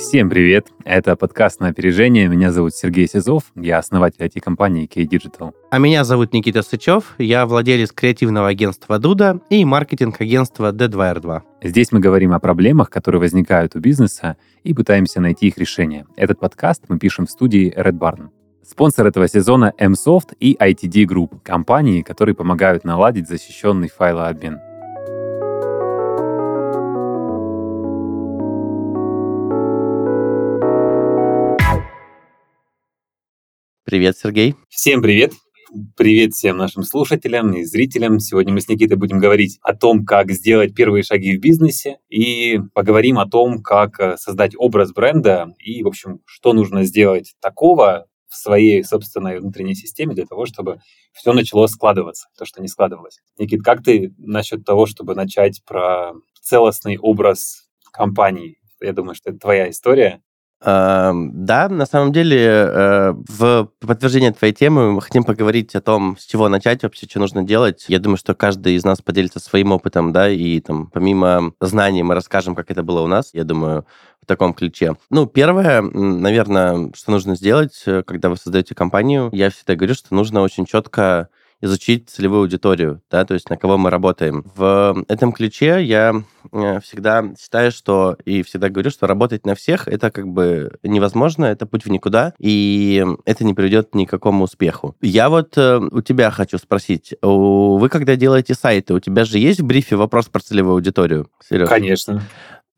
Всем привет! Это подкаст на опережение. Меня зовут Сергей Сизов, я основатель IT-компании K-Digital. А меня зовут Никита Сычев, я владелец креативного агентства Дуда и маркетинг-агентства D2R2. Здесь мы говорим о проблемах, которые возникают у бизнеса, и пытаемся найти их решение. Этот подкаст мы пишем в студии Red Barn. Спонсор этого сезона MSoft и ITD Group, компании, которые помогают наладить защищенный файлообмен. Привет, Сергей. Всем привет. Привет всем нашим слушателям и зрителям. Сегодня мы с Никитой будем говорить о том, как сделать первые шаги в бизнесе и поговорим о том, как э, создать образ бренда и, в общем, что нужно сделать такого в своей собственной внутренней системе для того, чтобы все начало складываться, то, что не складывалось. Никит, как ты насчет того, чтобы начать про целостный образ компании? Я думаю, что это твоя история. Да, на самом деле, э, в подтверждение твоей темы мы хотим поговорить о том, с чего начать вообще, что нужно делать. Я думаю, что каждый из нас поделится своим опытом, да, и там помимо знаний мы расскажем, как это было у нас, я думаю, в таком ключе. Ну, первое, наверное, что нужно сделать, э, когда вы создаете компанию, я всегда говорю, что нужно очень четко изучить целевую аудиторию, да, то есть на кого мы работаем. В этом ключе я э, всегда считаю, что и всегда говорю, что работать на всех это как бы невозможно, это путь в никуда, и это не приведет ни к какому успеху. Я вот э, у тебя хочу спросить, вы когда делаете сайты, у тебя же есть в брифе вопрос про целевую аудиторию, Сереж? Конечно.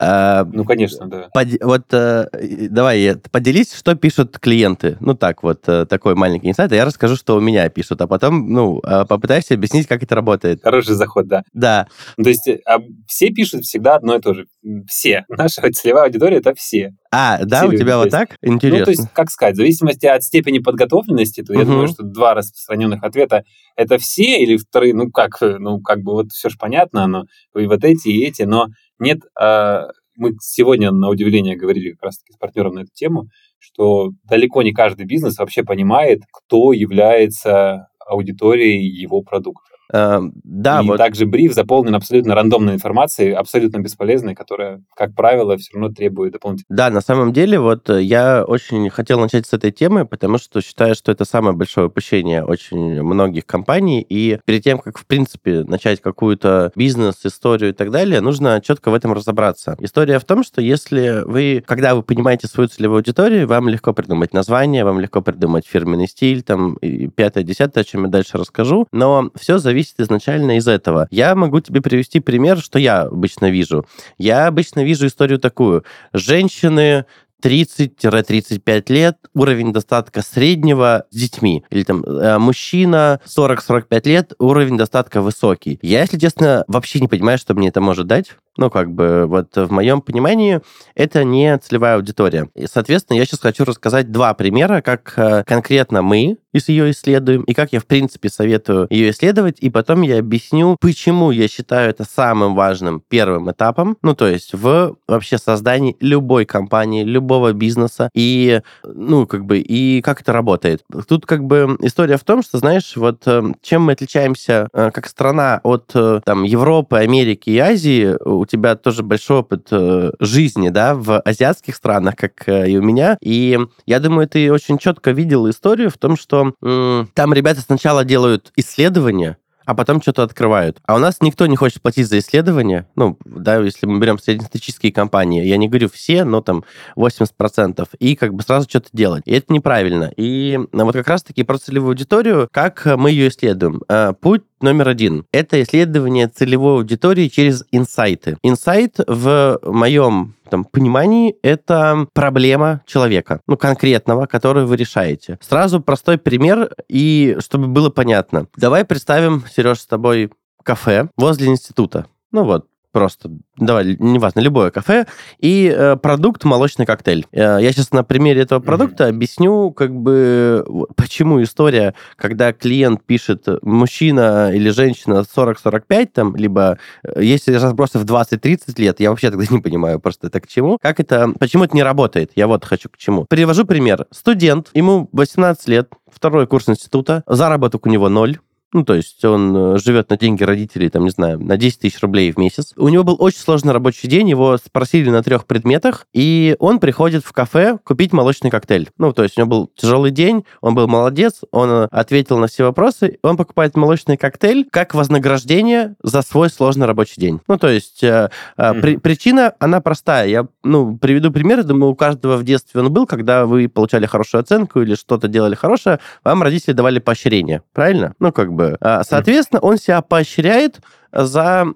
А, ну, конечно, да. Под, вот э, давай, поделись, что пишут клиенты. Ну, так вот, э, такой маленький инсайт, а я расскажу, что у меня пишут, а потом, ну, э, попытайся объяснить, как это работает. Хороший заход, да. Да. То есть а все пишут всегда одно и то же. Все. Наша целевая аудитория — это все. А, да, у тебя вот так? Интересно. Ну, то есть, как сказать, в зависимости от степени подготовленности, то я думаю, что два распространенных ответа — это все, или вторые, ну, как, ну, как бы вот все же понятно, но и вот эти, и эти, но нет, а, мы сегодня, на удивление, говорили как раз-таки с партнером на эту тему, что далеко не каждый бизнес вообще понимает, кто является аудиторией его продукта. Эм, да, и вот. также бриф заполнен абсолютно рандомной информацией, абсолютно бесполезной, которая, как правило, все равно требует дополнительного. Да, на самом деле, вот э, я очень хотел начать с этой темы, потому что считаю, что это самое большое упущение очень многих компаний. И перед тем, как, в принципе, начать какую-то бизнес-историю и так далее, нужно четко в этом разобраться. История в том, что если вы, когда вы понимаете свою целевую аудиторию, вам легко придумать название, вам легко придумать фирменный стиль, там, пятое, десятое, о чем я дальше расскажу, но все зависит зависит изначально из этого. Я могу тебе привести пример, что я обычно вижу. Я обычно вижу историю такую. Женщины 30-35 лет, уровень достатка среднего с детьми. Или там э, мужчина 40-45 лет, уровень достатка высокий. Я, если честно, вообще не понимаю, что мне это может дать. Ну, как бы, вот в моем понимании это не целевая аудитория. И, соответственно, я сейчас хочу рассказать два примера, как э, конкретно мы из ее исследуем, и как я, в принципе, советую ее исследовать, и потом я объясню, почему я считаю это самым важным первым этапом, ну, то есть в вообще создании любой компании, любого бизнеса, и, ну, как бы, и как это работает. Тут, как бы, история в том, что, знаешь, вот э, чем мы отличаемся э, как страна от, там, Европы, Америки и Азии, у тебя тоже большой опыт э, жизни, да, в азиатских странах, как э, и у меня. И я думаю, ты очень четко видел историю в том, что там ребята сначала делают исследования, а потом что-то открывают. А у нас никто не хочет платить за исследования. Ну, да, если мы берем среднестатистические компании, я не говорю все, но там 80%, и как бы сразу что-то делать. И это неправильно. И вот как раз-таки про целевую аудиторию, как мы ее исследуем. Э, путь номер один. Это исследование целевой аудитории через инсайты. Инсайт в моем там, понимании это проблема человека, ну, конкретного, которую вы решаете. Сразу простой пример, и чтобы было понятно. Давай представим, Сереж, с тобой кафе возле института. Ну вот, просто, давай, неважно, любое кафе, и э, продукт молочный коктейль. Э, я сейчас на примере этого продукта mm-hmm. объясню, как бы, почему история, когда клиент пишет мужчина или женщина 40-45, там, либо э, если разбросы в 20-30 лет, я вообще тогда не понимаю просто это к чему. Как это, почему это не работает? Я вот хочу к чему. Привожу пример. Студент, ему 18 лет, второй курс института, заработок у него ноль, Ну, то есть он э, живет на деньги родителей, там, не знаю, на 10 тысяч рублей в месяц. У него был очень сложный рабочий день, его спросили на трех предметах, и он приходит в кафе купить молочный коктейль. Ну, то есть у него был тяжелый день, он был молодец, он э, ответил на все вопросы, он покупает молочный коктейль как вознаграждение за свой сложный рабочий день. Ну, то есть э, э, при, причина, она простая. Я, ну, приведу пример, думаю, у каждого в детстве он был, когда вы получали хорошую оценку или что-то делали хорошее, вам родители давали поощрение, правильно? Ну, как бы. А, соответственно, он себя поощряет за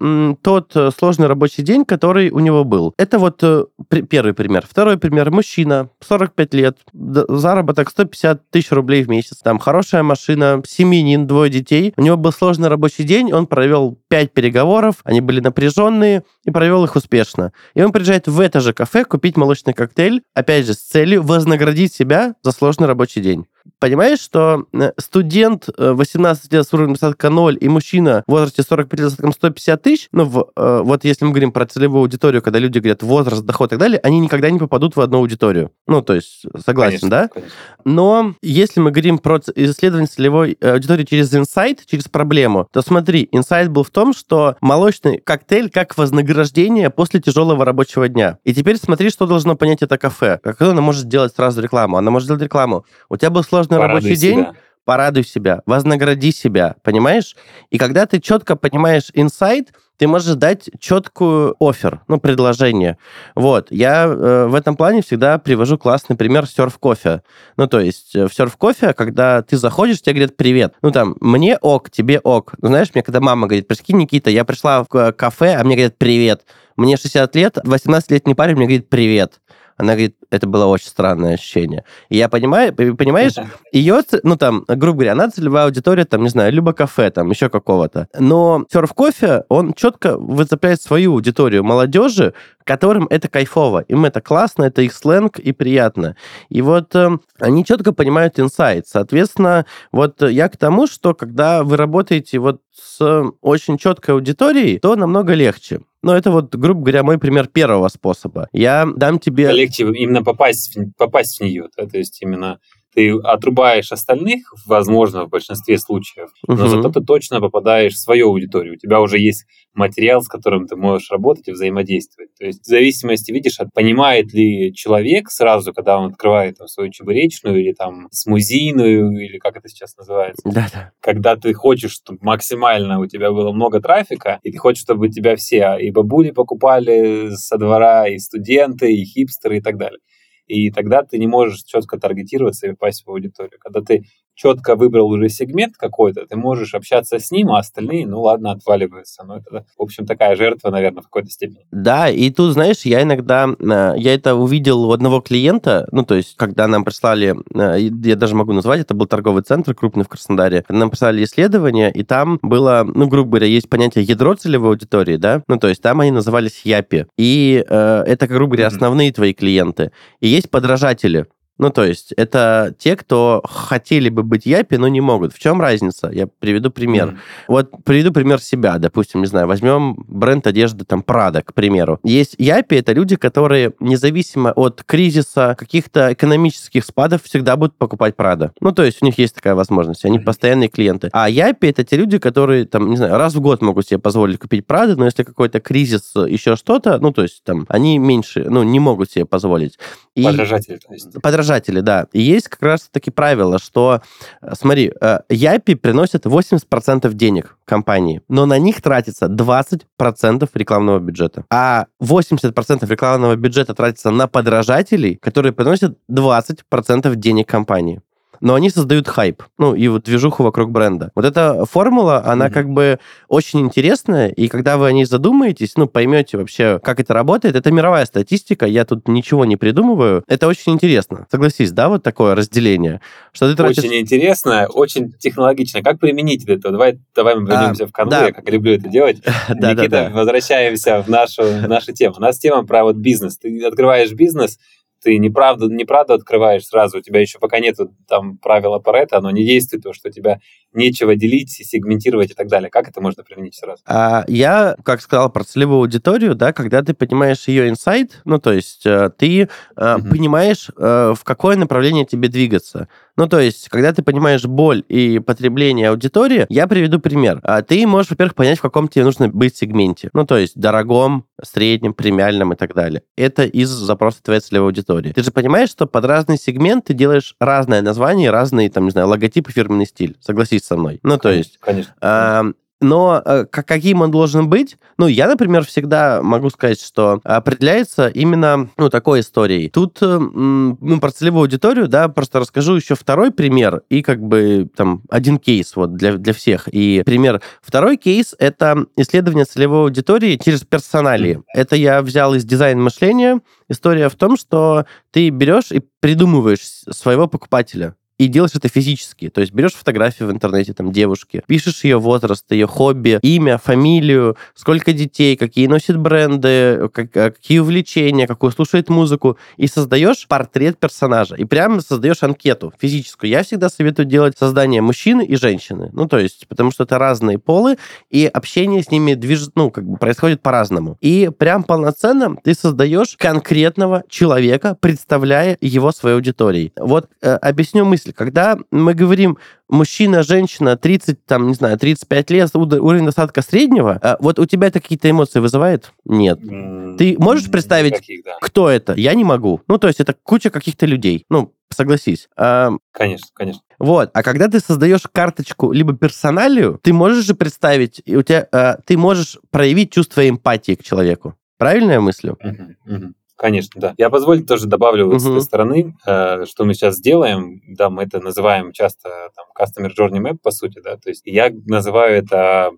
тот э, сложный рабочий день, который у него был. Это вот э, первый пример. Второй пример. Мужчина, 45 лет, заработок 150 тысяч рублей в месяц, там хорошая машина, семьянин, двое детей. У него был сложный рабочий день, он провел 5 переговоров, они были напряженные, и провел их успешно. И он приезжает в это же кафе купить молочный коктейль, опять же, с целью вознаградить себя за сложный рабочий день понимаешь, что э, студент 18 э, лет с уровнем достатка 0 и мужчина в возрасте 45 лет с достатком 150 тысяч, ну, в, э, вот если мы говорим про целевую аудиторию, когда люди говорят возраст, доход и так далее, они никогда не попадут в одну аудиторию. Ну, то есть, согласен, конечно, да? Конечно. Но если мы говорим про исследование целевой аудитории через инсайт, через проблему, то смотри, инсайт был в том, что молочный коктейль как вознаграждение после тяжелого рабочего дня. И теперь смотри, что должно понять это кафе. Как она может сделать сразу рекламу? Она может сделать рекламу. У тебя был сложный Порадуй рабочий себя. день, порадуй себя, вознагради себя, понимаешь? И когда ты четко понимаешь инсайт, ты можешь дать четкую офер, ну, предложение. Вот, я э, в этом плане всегда привожу классный пример серф-кофе. Ну, то есть э, в серф-кофе, когда ты заходишь, тебе говорят «привет». Ну, там, мне ок, тебе ок. Ну, знаешь, мне когда мама говорит «прикинь, Никита, я пришла в кафе, а мне говорят «привет». Мне 60 лет, 18-летний парень мне говорит «привет». Она говорит, это было очень странное ощущение. И я понимаю, понимаешь, ее, ну там, грубо говоря, она целевая аудитория, там, не знаю, либо кафе, там, еще какого-то. Но серф кофе, он четко выцепляет свою аудиторию молодежи, которым это кайфово. Им это классно, это их сленг и приятно. И вот э, они четко понимают инсайт. Соответственно, вот я к тому, что когда вы работаете вот с очень четкой аудиторией, то намного легче. Но это вот, грубо говоря, мой пример первого способа. Я дам тебе... Коллектив, именно попасть, попасть в нее, да? то есть именно ты отрубаешь остальных, возможно, в большинстве случаев, но угу. зато ты точно попадаешь в свою аудиторию. У тебя уже есть материал, с которым ты можешь работать и взаимодействовать. То есть в зависимости, видишь, от понимает ли человек сразу, когда он открывает там, свою чебуречную или там смузийную, или как это сейчас называется. Да-да. Когда ты хочешь, чтобы максимально у тебя было много трафика, и ты хочешь, чтобы тебя все и бабули покупали со двора, и студенты, и хипстеры, и так далее и тогда ты не можешь четко таргетироваться и попасть в аудиторию. Когда ты четко выбрал уже сегмент какой-то, ты можешь общаться с ним, а остальные, ну ладно, отваливаются. Но это, в общем, такая жертва, наверное, в какой-то степени. Да, и тут, знаешь, я иногда, э, я это увидел у одного клиента, ну, то есть, когда нам прислали, э, я даже могу назвать, это был торговый центр крупный в Краснодаре, нам прислали исследование, и там было, ну, грубо говоря, есть понятие ядро целевой аудитории, да, ну, то есть, там они назывались ЯПИ, и э, это, грубо говоря, основные mm-hmm. твои клиенты. И есть подражатели. Ну, то есть, это те, кто хотели бы быть Япи, но не могут. В чем разница? Я приведу пример. Mm. Вот приведу пример себя. Допустим, не знаю, возьмем бренд одежды, там, Прада, к примеру. Есть Япи, это люди, которые независимо от кризиса, каких-то экономических спадов, всегда будут покупать Прада. Ну, то есть, у них есть такая возможность. Они постоянные клиенты. А Япи, это те люди, которые, там, не знаю, раз в год могут себе позволить купить Прада, но если какой-то кризис, еще что-то, ну, то есть, там, они меньше, ну, не могут себе позволить. И... Подражатели, то есть. Подражатели, да. И есть как раз-таки правило, что, э, смотри, э, Япи приносит 80% денег компании, но на них тратится 20% рекламного бюджета. А 80% рекламного бюджета тратится на подражателей, которые приносят 20% денег компании но они создают хайп, ну, и вот движуху вокруг бренда. Вот эта формула, она mm-hmm. как бы очень интересная, и когда вы о ней задумаетесь, ну, поймете вообще, как это работает, это мировая статистика, я тут ничего не придумываю, это очень интересно. Согласись, да, вот такое разделение? Что ты тратишь... Очень интересно, очень технологично. Как применить это? Давай, давай мы вернемся а, в канву, да. я как люблю это делать. да, Никита, да, да. возвращаемся в нашу, нашу тему. У нас тема про вот бизнес. Ты открываешь бизнес, ты неправду, неправду открываешь сразу, у тебя еще пока нету там правила Паретта, оно не действует, то, что у тебя нечего делить, сегментировать и так далее. Как это можно применить сразу? А, я, как сказал про целевую аудиторию, да, когда ты понимаешь ее инсайт, ну, то есть э, ты угу. понимаешь, э, в какое направление тебе двигаться. Ну, то есть, когда ты понимаешь боль и потребление аудитории, я приведу пример. А ты можешь, во-первых, понять, в каком тебе нужно быть сегменте. Ну, то есть, дорогом, среднем, премиальном и так далее. Это из запроса твоей целевой аудитории. Ты же понимаешь, что под разный сегмент ты делаешь разное название, разные, там, не знаю, логотипы, фирменный стиль. Согласись со мной. Ну, то есть... Конечно. А, но э, каким он должен быть? Ну, я, например, всегда могу сказать, что определяется именно, ну, такой историей. Тут, э, ну, про целевую аудиторию, да, просто расскажу еще второй пример и как бы там один кейс вот для, для всех. И пример. Второй кейс — это исследование целевой аудитории через персоналии. Это я взял из дизайн мышления. История в том, что ты берешь и придумываешь своего покупателя и делаешь это физически. То есть берешь фотографию в интернете там девушки, пишешь ее возраст, ее хобби, имя, фамилию, сколько детей, какие носит бренды, как, а, какие увлечения, какую слушает музыку, и создаешь портрет персонажа. И прямо создаешь анкету физическую. Я всегда советую делать создание мужчины и женщины. Ну, то есть, потому что это разные полы, и общение с ними движет, ну, как бы происходит по-разному. И прям полноценно ты создаешь конкретного человека, представляя его своей аудиторией. Вот э, объясню мысль мысль. Когда мы говорим мужчина, женщина, 30, там, не знаю, 35 лет, уровень достатка среднего, а вот у тебя это какие-то эмоции вызывает? Нет. Mm, Ты можешь представить, никаких, да. кто это? Я не могу. Ну, то есть это куча каких-то людей. Ну, согласись. Конечно, конечно. Вот. А когда ты создаешь карточку либо персоналию, ты можешь же представить, у тебя, а, ты можешь проявить чувство эмпатии к человеку. Правильно я мыслю? Uh-huh, uh-huh. Конечно, да. Я позволю тоже добавлю вот угу. с этой стороны, э, что мы сейчас делаем. Да, мы это называем часто там Customer Journey Map, по сути, да. То есть я называю это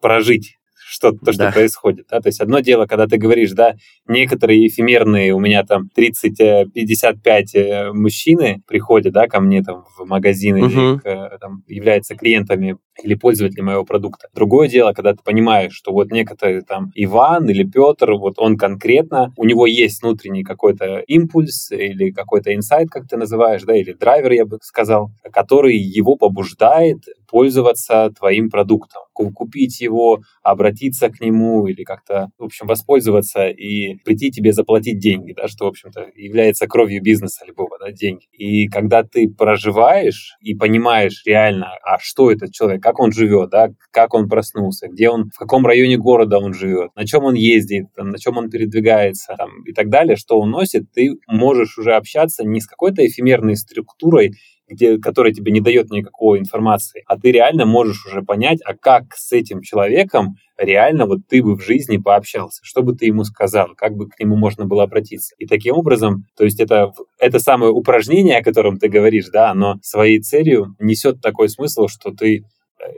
прожить что то, что да. происходит. Да? То есть одно дело, когда ты говоришь, да, некоторые эфемерные, у меня там 30-55 э, мужчины приходят, да, ко мне там в магазин угу. или к, там, являются клиентами или пользователями моего продукта. Другое дело, когда ты понимаешь, что вот некоторые там Иван или Петр, вот он конкретно, у него есть внутренний какой-то импульс или какой-то инсайт, как ты называешь, да, или драйвер, я бы сказал, который его побуждает пользоваться твоим продуктом, купить его, обратиться к нему или как-то, в общем, воспользоваться и прийти тебе заплатить деньги, да, что, в общем-то, является кровью бизнеса любого, да, деньги. И когда ты проживаешь и понимаешь реально, а что этот человек, как он живет, да, как он проснулся, где он, в каком районе города он живет, на чем он ездит, там, на чем он передвигается там, и так далее, что он носит, ты можешь уже общаться не с какой-то эфемерной структурой где, которая тебе не дает никакой информации, а ты реально можешь уже понять, а как с этим человеком реально вот ты бы в жизни пообщался, что бы ты ему сказал, как бы к нему можно было обратиться. И таким образом, то есть это, это самое упражнение, о котором ты говоришь, да, оно своей целью несет такой смысл, что ты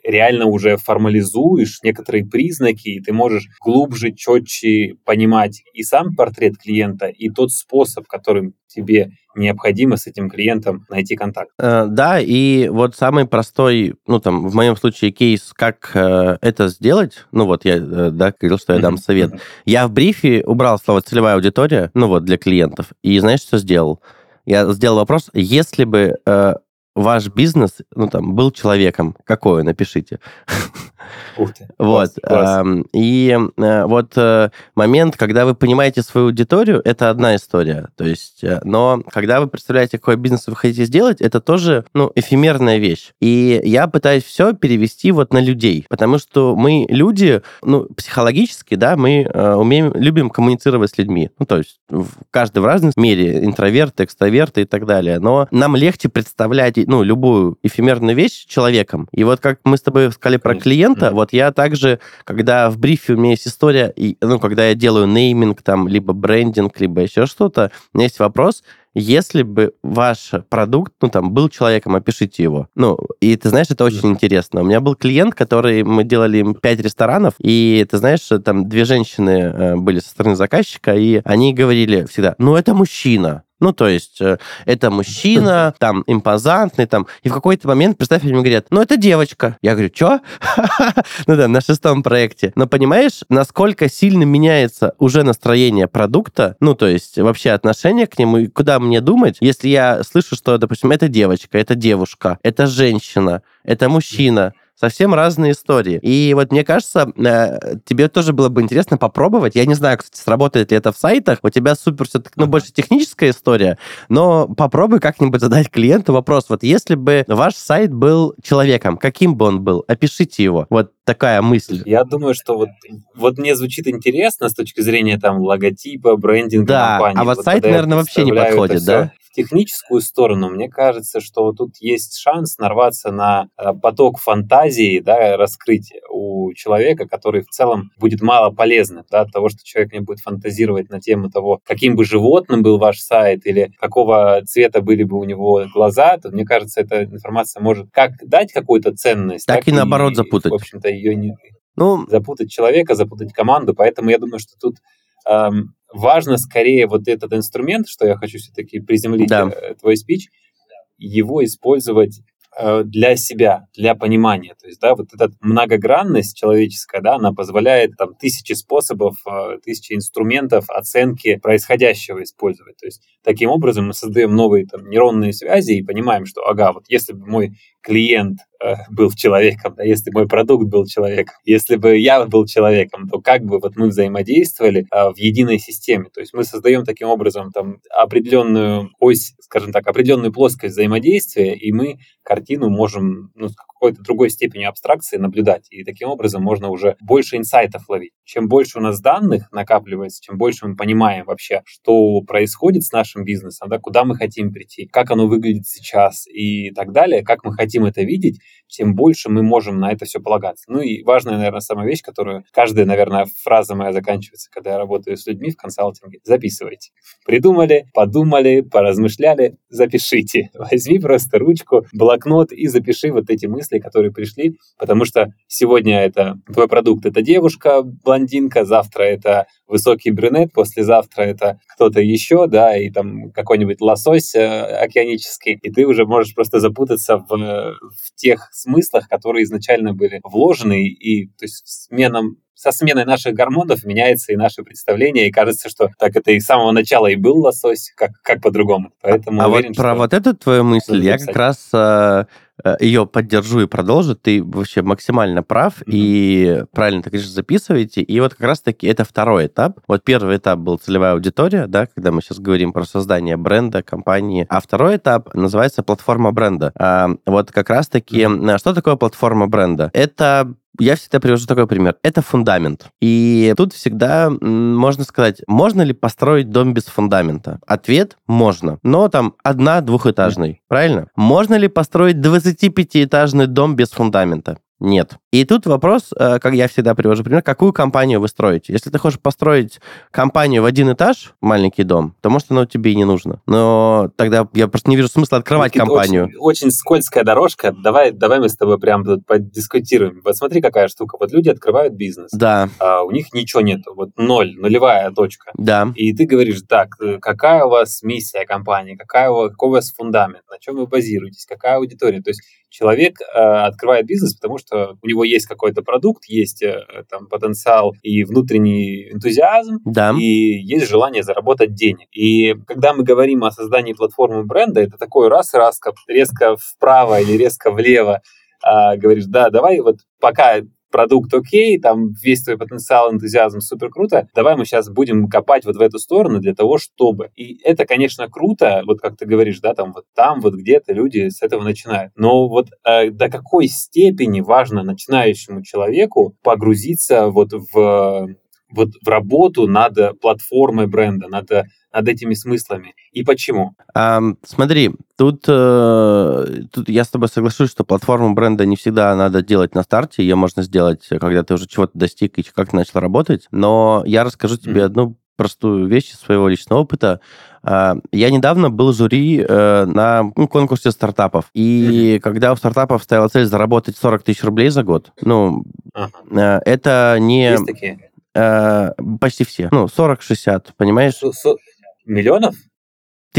реально уже формализуешь некоторые признаки, и ты можешь глубже, четче понимать и сам портрет клиента, и тот способ, которым тебе необходимо с этим клиентом найти контакт. Э, да, и вот самый простой, ну там в моем случае кейс, как э, это сделать, ну вот я, э, да, говорил, что я дам совет. Я в брифе убрал слово целевая аудитория, ну вот для клиентов, и знаешь, что сделал? Я сделал вопрос, если бы э, ваш бизнес, ну, там, был человеком, какой, напишите. Ух ты. Вот. Класс, класс. И э, вот э, момент, когда вы понимаете свою аудиторию, это одна история. То есть, э, но когда вы представляете, какой бизнес вы хотите сделать, это тоже, ну, эфемерная вещь. И я пытаюсь все перевести вот на людей, потому что мы люди, ну, психологически, да, мы умеем, любим коммуницировать с людьми. Ну, то есть каждый в разной мере, интроверты, экстраверты и так далее. Но нам легче представлять, ну, любую эфемерную вещь человеком. И вот как мы с тобой сказали про клиента, mm-hmm. вот я также, когда в брифе у меня есть история, и, ну, когда я делаю нейминг, там, либо брендинг, либо еще что-то, у меня есть вопрос, если бы ваш продукт, ну, там, был человеком, опишите его. Ну, и ты знаешь, это очень интересно. У меня был клиент, который, мы делали им пять ресторанов, и ты знаешь, там две женщины э, были со стороны заказчика, и они говорили всегда, ну, это мужчина. Ну, то есть э, это мужчина, там, импозантный, там, и в какой-то момент, представь, мне говорят, ну, это девочка. Я говорю, что? ну да, на шестом проекте. Но понимаешь, насколько сильно меняется уже настроение продукта, ну, то есть вообще отношение к нему, и куда мне думать, если я слышу, что, допустим, это девочка, это девушка, это женщина, это мужчина, совсем разные истории. И вот мне кажется, э, тебе тоже было бы интересно попробовать. Я не знаю, кстати, сработает ли это в сайтах. У тебя супер все ну, больше техническая история, но попробуй как-нибудь задать клиенту вопрос. Вот если бы ваш сайт был человеком, каким бы он был? Опишите его. Вот такая мысль. Я думаю, что вот, вот мне звучит интересно с точки зрения там логотипа, брендинга да, компании. а вот, вот сайт, наверное, вообще не подходит, да? Техническую сторону, мне кажется, что тут есть шанс нарваться на э, поток фантазии, да, раскрытия у человека, который в целом будет мало полезным, да, от того, что человек не будет фантазировать на тему того, каким бы животным был ваш сайт или какого цвета были бы у него глаза, то, мне кажется, эта информация может как дать какую-то ценность, так, так и наоборот запутать. В общем-то, ее не... Ну, запутать человека, запутать команду, поэтому я думаю, что тут эм, важно скорее вот этот инструмент, что я хочу все-таки приземлить да. Э, твой спич, его использовать э, для себя, для понимания. То есть, да, вот эта многогранность человеческая, да, она позволяет там тысячи способов, э, тысячи инструментов оценки происходящего использовать. То есть, таким образом мы создаем новые там нейронные связи и понимаем, что, ага, вот если бы мой клиент Э, был человеком, да, если мой продукт был человеком, если бы я был человеком, то как бы вот мы взаимодействовали а, в единой системе. То есть мы создаем таким образом там определенную ось, скажем так, определенную плоскость взаимодействия, и мы картину можем ну, с какой-то другой степенью абстракции наблюдать. И таким образом можно уже больше инсайтов ловить. Чем больше у нас данных накапливается, чем больше мы понимаем вообще, что происходит с нашим бизнесом, да, куда мы хотим прийти, как оно выглядит сейчас и так далее, как мы хотим это видеть, тем больше мы можем на это все полагаться. Ну и важная, наверное, самая вещь, которую каждая, наверное, фраза моя заканчивается, когда я работаю с людьми в консалтинге. Записывайте. Придумали, подумали, поразмышляли, запишите. Возьми просто ручку, блокнот и запиши вот эти мысли, которые пришли, потому что сегодня это твой продукт, это девушка, блондинка, завтра это высокий брюнет, послезавтра это кто-то еще, да, и там какой-нибудь лосось э, океанический, и ты уже можешь просто запутаться в, в тех смыслах, которые изначально были вложены, и то есть сменам со сменой наших гормонов меняется и наше представление, и кажется, что так это и с самого начала и был лосось, как, как по-другому. Поэтому а уверен, вот про вот эту твою мысль я как раз э, э, ее поддержу и продолжу. Ты вообще максимально прав, mm-hmm. и правильно ты говоришь, записывайте. И вот как раз-таки это второй этап. Вот первый этап был целевая аудитория, да, когда мы сейчас говорим про создание бренда, компании. А второй этап называется платформа бренда. А, вот как раз-таки, mm-hmm. что такое платформа бренда? Это я всегда привожу такой пример. Это фундамент. И тут всегда можно сказать, можно ли построить дом без фундамента? Ответ – можно. Но там одна двухэтажный, правильно? Можно ли построить 25-этажный дом без фундамента? Нет. И тут вопрос, э, как я всегда привожу пример, какую компанию вы строите. Если ты хочешь построить компанию в один этаж, маленький дом, то, может, оно тебе и не нужно. Но тогда я просто не вижу смысла открывать Никит, компанию. Очень, очень скользкая дорожка. Давай, давай мы с тобой прям тут подискутируем. Вот смотри, какая штука. Вот люди открывают бизнес. Да. А у них ничего нет. Вот ноль, нулевая точка. Да. И ты говоришь, так, э, какая у вас миссия компании, какая у вас, какой у вас фундамент, на чем вы базируетесь, какая аудитория. То есть человек э, открывает бизнес, потому что у него есть какой-то продукт, есть э, там потенциал и внутренний энтузиазм, да. и есть желание заработать денег. И когда мы говорим о создании платформы бренда, это такой раз-раз резко вправо или резко влево, э, говоришь, да, давай вот пока продукт окей, там весь твой потенциал, энтузиазм супер круто, давай мы сейчас будем копать вот в эту сторону для того, чтобы. И это, конечно, круто, вот как ты говоришь, да, там вот там вот где-то люди с этого начинают. Но вот э, до какой степени важно начинающему человеку погрузиться вот в вот в работу над платформой бренда, над над этими смыслами и почему? А, смотри, тут, э, тут я с тобой соглашусь, что платформу бренда не всегда надо делать на старте, ее можно сделать, когда ты уже чего-то достиг и как начал работать, но я расскажу тебе одну простую вещь из своего личного опыта. А, я недавно был жюри э, на ну, конкурсе стартапов. И mm-hmm. когда у стартапов стояла цель заработать 40 тысяч рублей за год, ну, uh-huh. это не... Есть такие? Почти все. Ну, 40-60, понимаешь? Миллионов?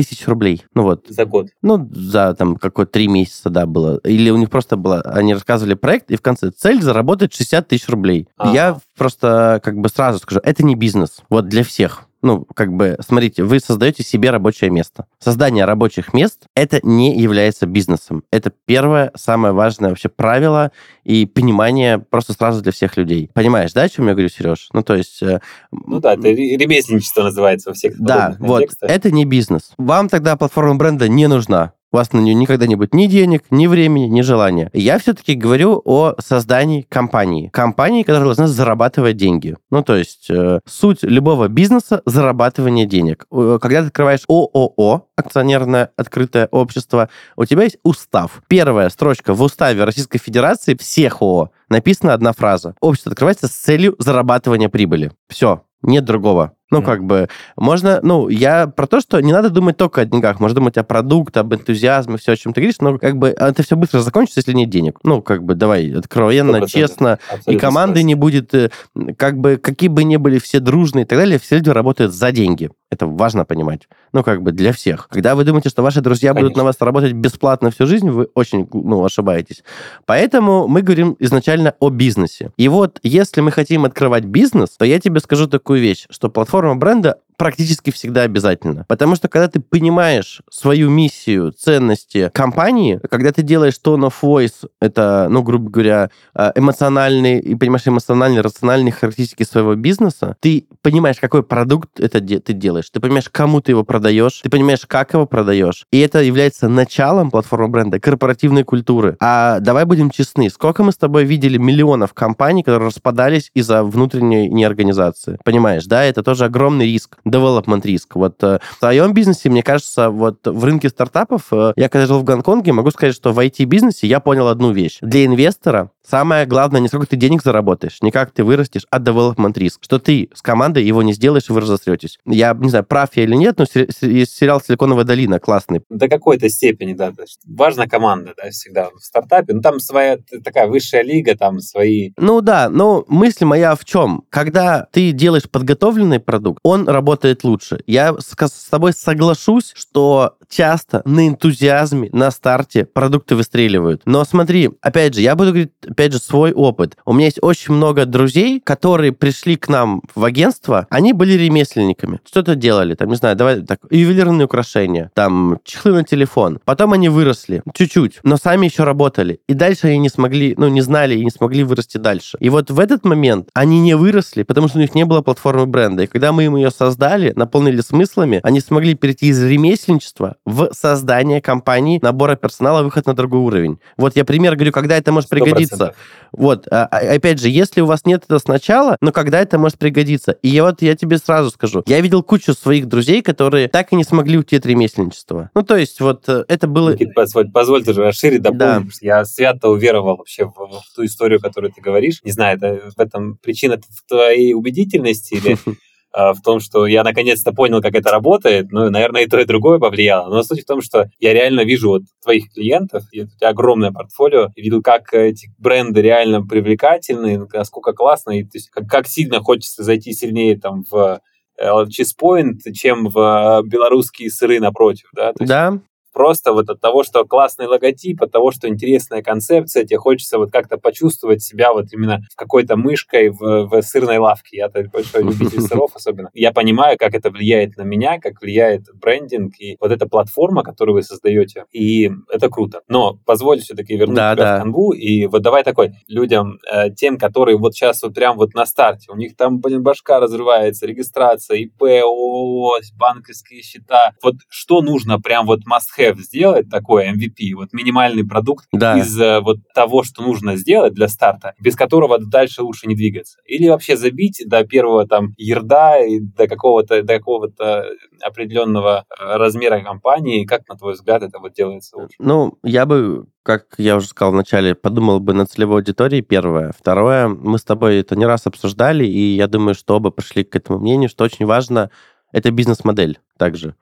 Тысяч рублей. Ну вот. За год? Ну, за там какой-то три месяца, да, было. Или у них просто было, они рассказывали проект, и в конце цель заработать 60 тысяч рублей. Ага. Я просто как бы сразу скажу, это не бизнес. Вот для всех ну, как бы, смотрите, вы создаете себе рабочее место. Создание рабочих мест — это не является бизнесом. Это первое, самое важное вообще правило и понимание просто сразу для всех людей. Понимаешь, да, о чем я говорю, Сереж? Ну, то есть... Э, ну да, это ремесленничество называется во всех Да, вот, это не бизнес. Вам тогда платформа бренда не нужна у вас на нее никогда не будет ни денег, ни времени, ни желания. Я все-таки говорю о создании компании. Компании, которая должна зарабатывать деньги. Ну, то есть э, суть любого бизнеса – зарабатывание денег. Когда ты открываешь ООО, акционерное открытое общество, у тебя есть устав. Первая строчка в уставе Российской Федерации всех ООО написана одна фраза. Общество открывается с целью зарабатывания прибыли. Все, нет другого. Ну, mm. как бы, можно, ну, я про то, что не надо думать только о деньгах, можно думать о продукте, об энтузиазме, все, о чем ты говоришь, но, как бы, это все быстро закончится, если нет денег. Ну, как бы, давай, откровенно, 100%. честно, Абсолютно и команды не будет, э, как бы, какие бы ни были все дружные и так далее, все люди работают за деньги. Это важно понимать. Ну, как бы для всех. Когда вы думаете, что ваши друзья Конечно. будут на вас работать бесплатно всю жизнь, вы очень, ну, ошибаетесь. Поэтому мы говорим изначально о бизнесе. И вот, если мы хотим открывать бизнес, то я тебе скажу такую вещь, что платформа бренда практически всегда обязательно. Потому что когда ты понимаешь свою миссию, ценности компании, когда ты делаешь tone of voice, это, ну, грубо говоря, э, эмоциональные, и понимаешь эмоциональные, рациональные характеристики своего бизнеса, ты понимаешь, какой продукт это де- ты делаешь, ты понимаешь, кому ты его продаешь, ты понимаешь, как его продаешь. И это является началом платформы бренда, корпоративной культуры. А давай будем честны, сколько мы с тобой видели миллионов компаний, которые распадались из-за внутренней неорганизации? Понимаешь, да, это тоже огромный риск development риск. Вот э, в своем бизнесе, мне кажется, вот в рынке стартапов, э, я когда жил в Гонконге, могу сказать, что в IT-бизнесе я понял одну вещь. Для инвестора Самое главное, не сколько ты денег заработаешь, не как ты вырастешь, а development риск. Что ты с командой его не сделаешь, и вы разостретесь. Я не знаю, прав я или нет, но есть сериал «Силиконовая долина» классный. До какой-то степени, да. Важна команда, да, всегда в стартапе. Ну, там своя такая высшая лига, там свои... Ну да, но мысль моя в чем? Когда ты делаешь подготовленный продукт, он работает лучше. Я с тобой соглашусь, что часто на энтузиазме, на старте продукты выстреливают. Но смотри, опять же, я буду говорить опять же, свой опыт. У меня есть очень много друзей, которые пришли к нам в агентство, они были ремесленниками. Что-то делали, там, не знаю, давай так, ювелирные украшения, там, чехлы на телефон. Потом они выросли, чуть-чуть, но сами еще работали. И дальше они не смогли, ну, не знали и не смогли вырасти дальше. И вот в этот момент они не выросли, потому что у них не было платформы бренда. И когда мы им ее создали, наполнили смыслами, они смогли перейти из ремесленничества в создание компании, набора персонала, выход на другой уровень. Вот я пример говорю, когда это может 100%. пригодиться. Вот, а, а, опять же, если у вас нет это сначала, но когда это может пригодиться? И я вот я тебе сразу скажу, я видел кучу своих друзей, которые так и не смогли уйти от ремесленничества. Ну, то есть, вот э, это было... Никит, позволь, позволь тоже расширить, дополнить. Да. Я свято уверовал вообще в, в ту историю, которую ты говоришь. Не знаю, это в этом причина в твоей убедительности или в том, что я наконец-то понял, как это работает. Ну, наверное, и то, и другое повлияло. Но суть в том, что я реально вижу вот твоих клиентов, и у тебя огромное портфолио, и видел, как эти бренды реально привлекательны, насколько классно, и то есть, как, как сильно хочется зайти сильнее там в э, чем в э, белорусские сыры напротив, да? То есть, да просто вот от того, что классный логотип, от того, что интересная концепция, тебе хочется вот как-то почувствовать себя вот именно какой-то мышкой в, в сырной лавке. Я-то большой любитель сыров особенно. Я понимаю, как это влияет на меня, как влияет брендинг и вот эта платформа, которую вы создаете. И это круто. Но позволь все-таки вернуть да, тебя да. в канву. И вот давай такой людям, э, тем, которые вот сейчас вот прям вот на старте, у них там, блин, башка разрывается, регистрация, ИП, ООО, банковские счета. Вот что нужно прям вот must have сделать такой MVP, вот минимальный продукт да. из э, вот того, что нужно сделать для старта, без которого дальше лучше не двигаться. Или вообще забить до первого там ерда и до какого-то до какого-то определенного э, размера компании. Как, на твой взгляд, это вот делается лучше? Ну, я бы как я уже сказал вначале, подумал бы на целевой аудитории, первое. Второе, мы с тобой это не раз обсуждали, и я думаю, что оба пришли к этому мнению, что очень важно, это бизнес-модель также.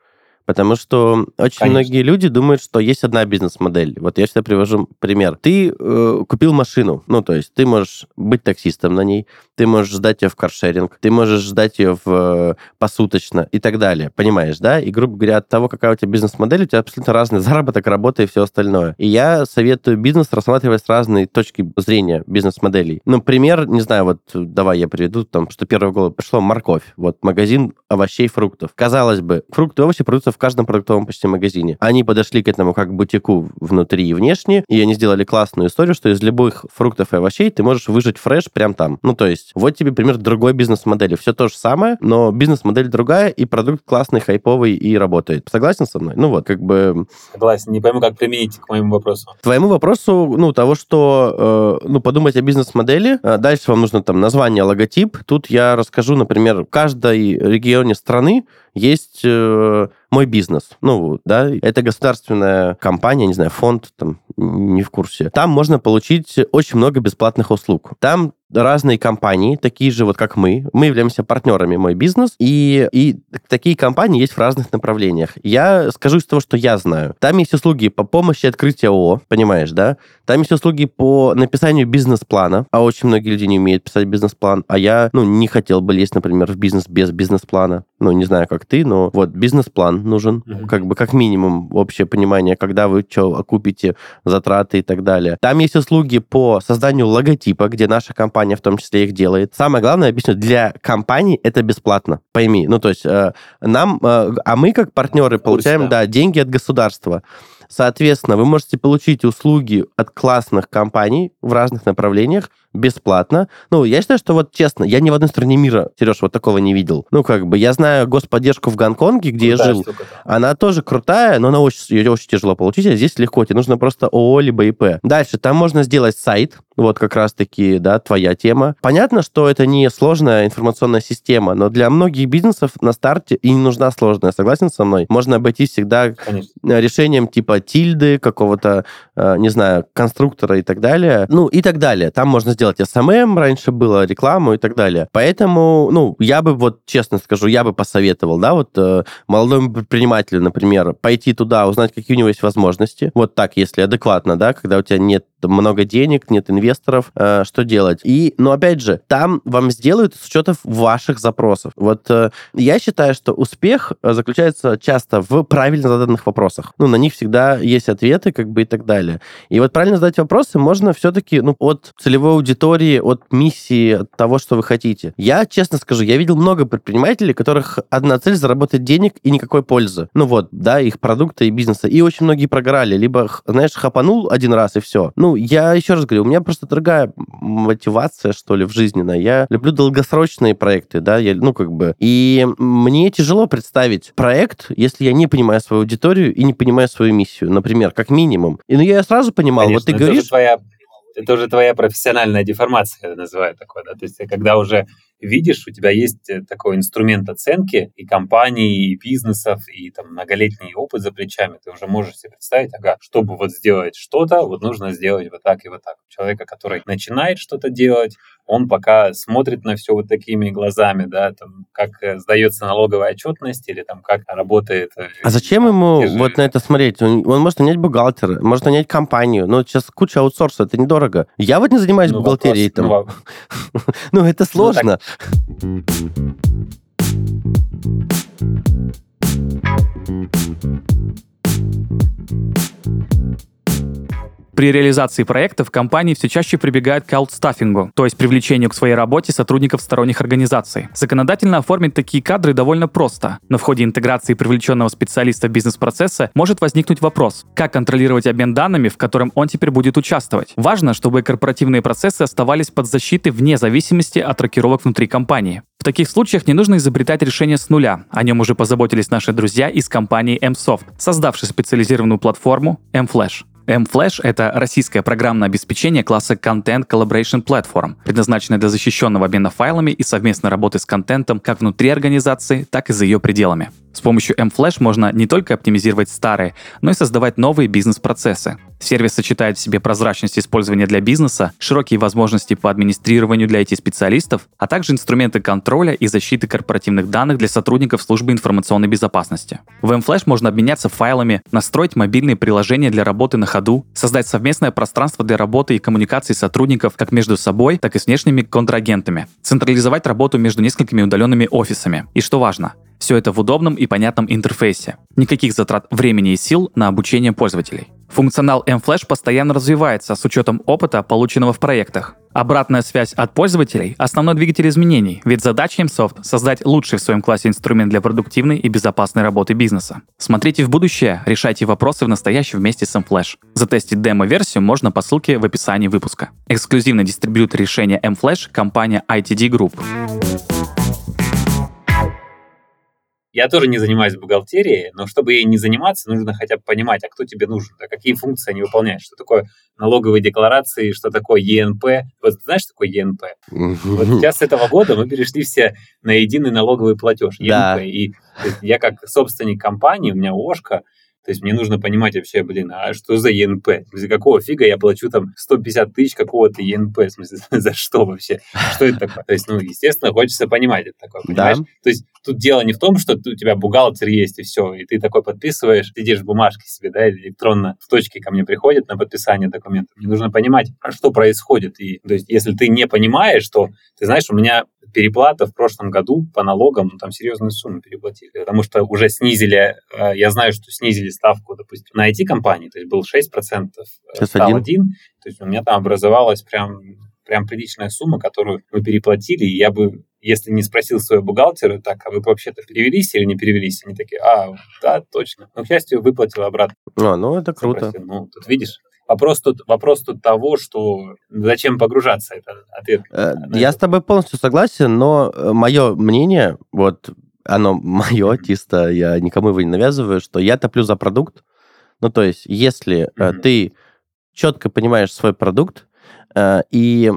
Потому что очень Конечно. многие люди думают, что есть одна бизнес-модель. Вот я всегда привожу пример. Ты э, купил машину, ну, то есть ты можешь быть таксистом на ней, ты можешь сдать ее в каршеринг, ты можешь сдать ее в э, посуточно и так далее. Понимаешь, да? И, грубо говоря, от того, какая у тебя бизнес-модель, у тебя абсолютно разный заработок, работа и все остальное. И я советую бизнес рассматривать с разной точки зрения бизнес-моделей. Ну, пример, не знаю, вот давай я приведу, там, что первое в голову пришло, морковь. Вот магазин овощей, фруктов. Казалось бы, фрукты и овощи продаются в каждом продуктовом почти магазине. Они подошли к этому как бутику внутри и внешне, и они сделали классную историю, что из любых фруктов и овощей ты можешь выжать фреш прям там. Ну, то есть, вот тебе пример другой бизнес-модели. Все то же самое, но бизнес-модель другая, и продукт классный, хайповый и работает. Согласен со мной? Ну вот, как бы... Согласен. Не пойму, как применить к моему вопросу. Твоему вопросу, ну, того, что, э, ну, подумать о бизнес-модели. А дальше вам нужно там название, логотип. Тут я расскажу, например, в каждой регионе страны есть э, мой бизнес. Ну, да, это государственная компания, не знаю, фонд, там, не в курсе. Там можно получить очень много бесплатных услуг. Там разные компании, такие же вот как мы. Мы являемся партнерами мой бизнес, и, и такие компании есть в разных направлениях. Я скажу из того, что я знаю. Там есть услуги по помощи открытия ООО, понимаешь, да? Там есть услуги по написанию бизнес-плана, а очень многие люди не умеют писать бизнес-план, а я, ну, не хотел бы лезть, например, в бизнес без бизнес-плана. Ну, не знаю, как ты, но вот бизнес-план нужен, mm-hmm. как бы как минимум общее понимание, когда вы что окупите, затраты и так далее. Там есть услуги по созданию логотипа, где наша компания в том числе их делает. Самое главное, объясню, для компаний это бесплатно, пойми. Ну, то есть э, нам, э, а мы как партнеры получаем, да, деньги от государства. Соответственно, вы можете получить услуги от классных компаний в разных направлениях бесплатно. Ну, я считаю, что вот честно, я ни в одной стране мира, Сереж, вот такого не видел. Ну, как бы, я знаю господдержку в Гонконге, где крутая я жил. Штука, да. Она тоже крутая, но она очень, ее очень тяжело получить, а здесь легко. Тебе нужно просто ООО либо ИП. Дальше, там можно сделать сайт, вот как раз-таки, да, твоя тема. Понятно, что это не сложная информационная система, но для многих бизнесов на старте и не нужна сложная, согласен со мной? Можно обойтись всегда Конечно. решением типа тильды, какого-то, э, не знаю, конструктора и так далее. Ну, и так далее. Там можно сделать SMM, раньше было рекламу и так далее. Поэтому, ну, я бы вот, честно скажу, я бы посоветовал, да, вот э, молодому предпринимателю, например, пойти туда, узнать, какие у него есть возможности. Вот так, если адекватно, да, когда у тебя нет много денег, нет инвесторов, э, что делать? И, но опять же, там вам сделают с учетом ваших запросов. Вот э, я считаю, что успех э, заключается часто в правильно заданных вопросах. Ну, на них всегда есть ответы, как бы и так далее. И вот правильно задать вопросы можно все-таки, ну, от целевой аудитории, от миссии, от того, что вы хотите. Я, честно скажу, я видел много предпринимателей, которых одна цель заработать денег и никакой пользы. Ну вот, да, их продукта и бизнеса. И очень многие прогорали. Либо, знаешь, хапанул один раз и все. Ну, я еще раз говорю, у меня просто другая мотивация, что ли, в жизненной. Я люблю долгосрочные проекты, да, я, ну, как бы. И мне тяжело представить проект, если я не понимаю свою аудиторию и не понимаю свою миссию, например, как минимум. И ну, я сразу понимал, Конечно, вот ты говоришь... Твоя это уже твоя профессиональная деформация, я называю такое, да, то есть когда уже видишь, у тебя есть э, такой инструмент оценки и компаний, и бизнесов, и там многолетний опыт за плечами, ты уже можешь себе представить, ага, чтобы вот сделать что-то, вот нужно сделать вот так и вот так. Человека, который начинает что-то делать, он пока смотрит на все вот такими глазами, да, там, как э, сдается налоговая отчетность или там как работает... Э, а зачем ему же... вот на это смотреть? Он, он может нанять бухгалтера, может нанять компанию, но сейчас куча аутсорса, это недорого. Я вот не занимаюсь ну, бухгалтерией вопрос, там. Ну, ну, это сложно. При реализации проектов компании все чаще прибегают к аутстаффингу, то есть привлечению к своей работе сотрудников сторонних организаций. Законодательно оформить такие кадры довольно просто, но в ходе интеграции привлеченного специалиста бизнес-процесса может возникнуть вопрос, как контролировать обмен данными, в котором он теперь будет участвовать. Важно, чтобы корпоративные процессы оставались под защитой вне зависимости от рокировок внутри компании. В таких случаях не нужно изобретать решение с нуля. О нем уже позаботились наши друзья из компании MSoft, создавшей специализированную платформу MFlash. MFlash — это российское программное обеспечение класса Content Collaboration Platform, предназначенное для защищенного обмена файлами и совместной работы с контентом как внутри организации, так и за ее пределами. С помощью mFlash можно не только оптимизировать старые, но и создавать новые бизнес-процессы. Сервис сочетает в себе прозрачность использования для бизнеса, широкие возможности по администрированию для IT-специалистов, а также инструменты контроля и защиты корпоративных данных для сотрудников службы информационной безопасности. В mFlash можно обменяться файлами, настроить мобильные приложения для работы на ходу, создать совместное пространство для работы и коммуникации сотрудников как между собой, так и с внешними контрагентами, централизовать работу между несколькими удаленными офисами. И что важно, все это в удобном и понятном интерфейсе. Никаких затрат времени и сил на обучение пользователей. Функционал mFlash постоянно развивается с учетом опыта, полученного в проектах. Обратная связь от пользователей – основной двигатель изменений, ведь задача MSoft – создать лучший в своем классе инструмент для продуктивной и безопасной работы бизнеса. Смотрите в будущее, решайте вопросы в настоящем вместе с mFlash. Затестить демо-версию можно по ссылке в описании выпуска. Эксклюзивный дистрибьютор решения mFlash – компания ITD Group. Я тоже не занимаюсь бухгалтерией, но чтобы ей не заниматься, нужно хотя бы понимать, а кто тебе нужен, да, какие функции они выполняют, что такое налоговые декларации, что такое ЕНП. Вот знаешь, что такое ЕНП? Вот сейчас с этого года мы перешли все на единый налоговый платеж, ЕНП. Да. И я как собственник компании, у меня ОООшка, то есть мне нужно понимать вообще, блин, а что за ЕНП? За какого фига я плачу там 150 тысяч какого-то ЕНП? В смысле, за что вообще? Что это такое? То есть, ну, естественно, хочется понимать это такое, понимаешь? Да. То есть тут дело не в том, что у тебя бухгалтер есть и все, и ты такой подписываешь, сидишь в бумажке себе, да, или электронно в точке ко мне приходит на подписание документов. Мне нужно понимать, а что происходит. И, то есть, если ты не понимаешь, что, ты знаешь, у меня переплата в прошлом году по налогам, ну, там серьезную сумму переплатили, потому что уже снизили, э, я знаю, что снизили ставку, допустим, на IT-компании, то есть был 6%, э, Сейчас стал 1. 1, то есть у меня там образовалась прям прям приличная сумма, которую мы переплатили, и я бы, если не спросил своего бухгалтера, так, а вы вообще-то перевелись или не перевелись? Они такие, а, да, точно. Но, к счастью, выплатил обратно. А, ну, это круто. Спросил. Ну, тут видишь, Вопрос тут, вопрос тут того, что зачем погружаться, это ответ. Э, я с тобой полностью согласен, но э, мое мнение, вот оно мое, чисто я никому его не навязываю, что я топлю за продукт. Ну, то есть, если mm-hmm. ты четко понимаешь свой продукт, и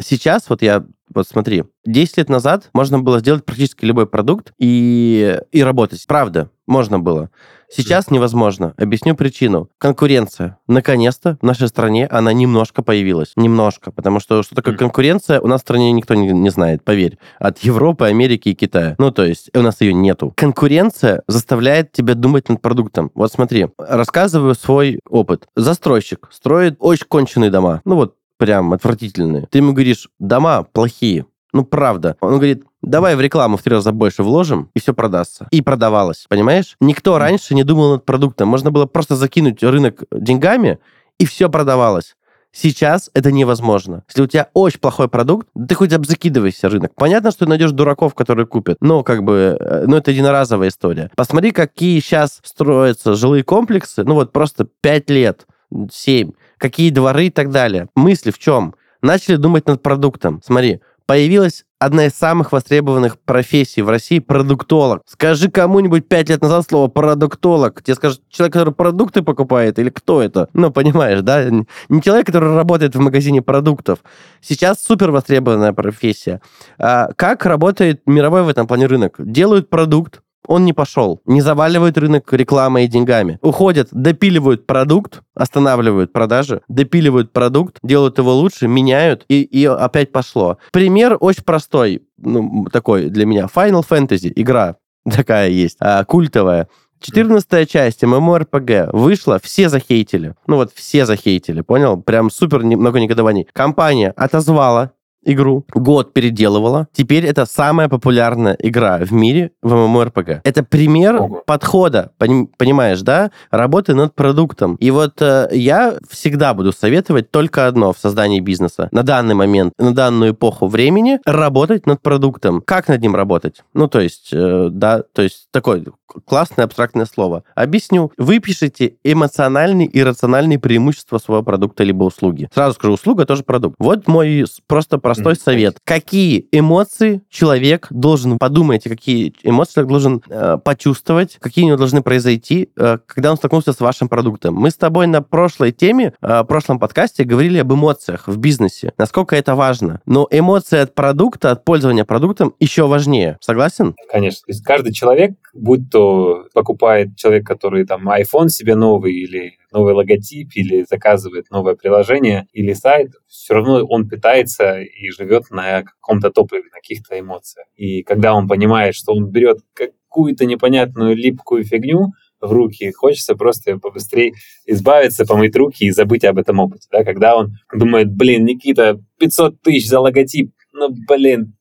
сейчас вот я вот смотри, 10 лет назад можно было сделать практически любой продукт и, и работать. Правда, можно было. Сейчас невозможно. Объясню причину. Конкуренция. Наконец-то в нашей стране она немножко появилась. Немножко. Потому что что такое конкуренция, у нас в стране никто не, не знает, поверь. От Европы, Америки и Китая. Ну, то есть у нас ее нету. Конкуренция заставляет тебя думать над продуктом. Вот смотри, рассказываю свой опыт. Застройщик строит очень конченые дома. Ну вот прям отвратительные. Ты ему говоришь, дома плохие. Ну, правда. Он говорит, давай в рекламу в три раза больше вложим, и все продастся. И продавалось, понимаешь? Никто раньше не думал над продуктом. Можно было просто закинуть рынок деньгами, и все продавалось. Сейчас это невозможно. Если у тебя очень плохой продукт, ты хоть обзакидывайся рынок. Понятно, что ты найдешь дураков, которые купят, но как бы, ну это единоразовая история. Посмотри, какие сейчас строятся жилые комплексы, ну вот просто 5 лет, 7 какие дворы и так далее. Мысли в чем? Начали думать над продуктом. Смотри, появилась одна из самых востребованных профессий в России – продуктолог. Скажи кому-нибудь пять лет назад слово «продуктолог». Тебе скажут, человек, который продукты покупает, или кто это? Ну, понимаешь, да? Не человек, который работает в магазине продуктов. Сейчас супер востребованная профессия. А как работает мировой в этом плане рынок? Делают продукт, он не пошел. Не заваливают рынок рекламой и деньгами. Уходят, допиливают продукт, останавливают продажи, допиливают продукт, делают его лучше, меняют, и, и опять пошло. Пример очень простой, ну, такой для меня. Final Fantasy, игра такая есть, а, культовая. 14 часть MMORPG вышла, все захейтили. Ну вот все захейтили, понял? Прям супер много негодований. Компания отозвала игру, год переделывала. Теперь это самая популярная игра в мире в MMORPG. Это пример Ого. подхода, понимаешь, да? Работы над продуктом. И вот э, я всегда буду советовать только одно в создании бизнеса. На данный момент, на данную эпоху времени работать над продуктом. Как над ним работать? Ну, то есть, э, да, то есть такое классное абстрактное слово. Объясню. Вы пишете эмоциональные и рациональные преимущества своего продукта либо услуги. Сразу скажу, услуга тоже продукт. Вот мой просто простой простой mm-hmm. совет. Какие эмоции человек должен подумать, какие эмоции человек должен э, почувствовать, какие у него должны произойти, э, когда он столкнулся с вашим продуктом. Мы с тобой на прошлой теме, э, прошлом подкасте говорили об эмоциях в бизнесе, насколько это важно. Но эмоции от продукта, от пользования продуктом еще важнее. Согласен? Конечно. То есть каждый человек, будь то покупает человек, который там iPhone себе новый или новый логотип или заказывает новое приложение или сайт, все равно он питается и живет на каком-то топливе, на каких-то эмоциях. И когда он понимает, что он берет какую-то непонятную липкую фигню, в руки. Хочется просто побыстрее избавиться, помыть руки и забыть об этом опыте. Да? Когда он думает, блин, Никита, 500 тысяч за логотип, ну, блин,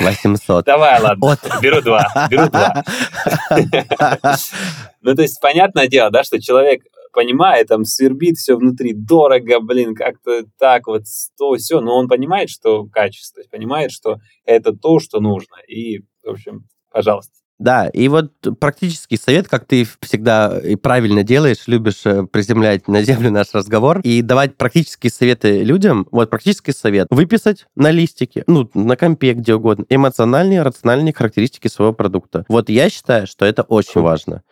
800. Давай, ладно. Вот. Беру два. Беру два. Ну, то есть, понятное дело, да, что человек понимает, там свербит все внутри, дорого, блин, как-то так вот, то все, но он понимает, что качество, понимает, что это то, что нужно. И, в общем, пожалуйста. Да, и вот практический совет, как ты всегда и правильно делаешь, любишь э, приземлять на землю наш разговор и давать практические советы людям. Вот практический совет. Выписать на листике, ну, на компе, где угодно, эмоциональные, рациональные характеристики своего продукта. Вот я считаю, что это очень важно.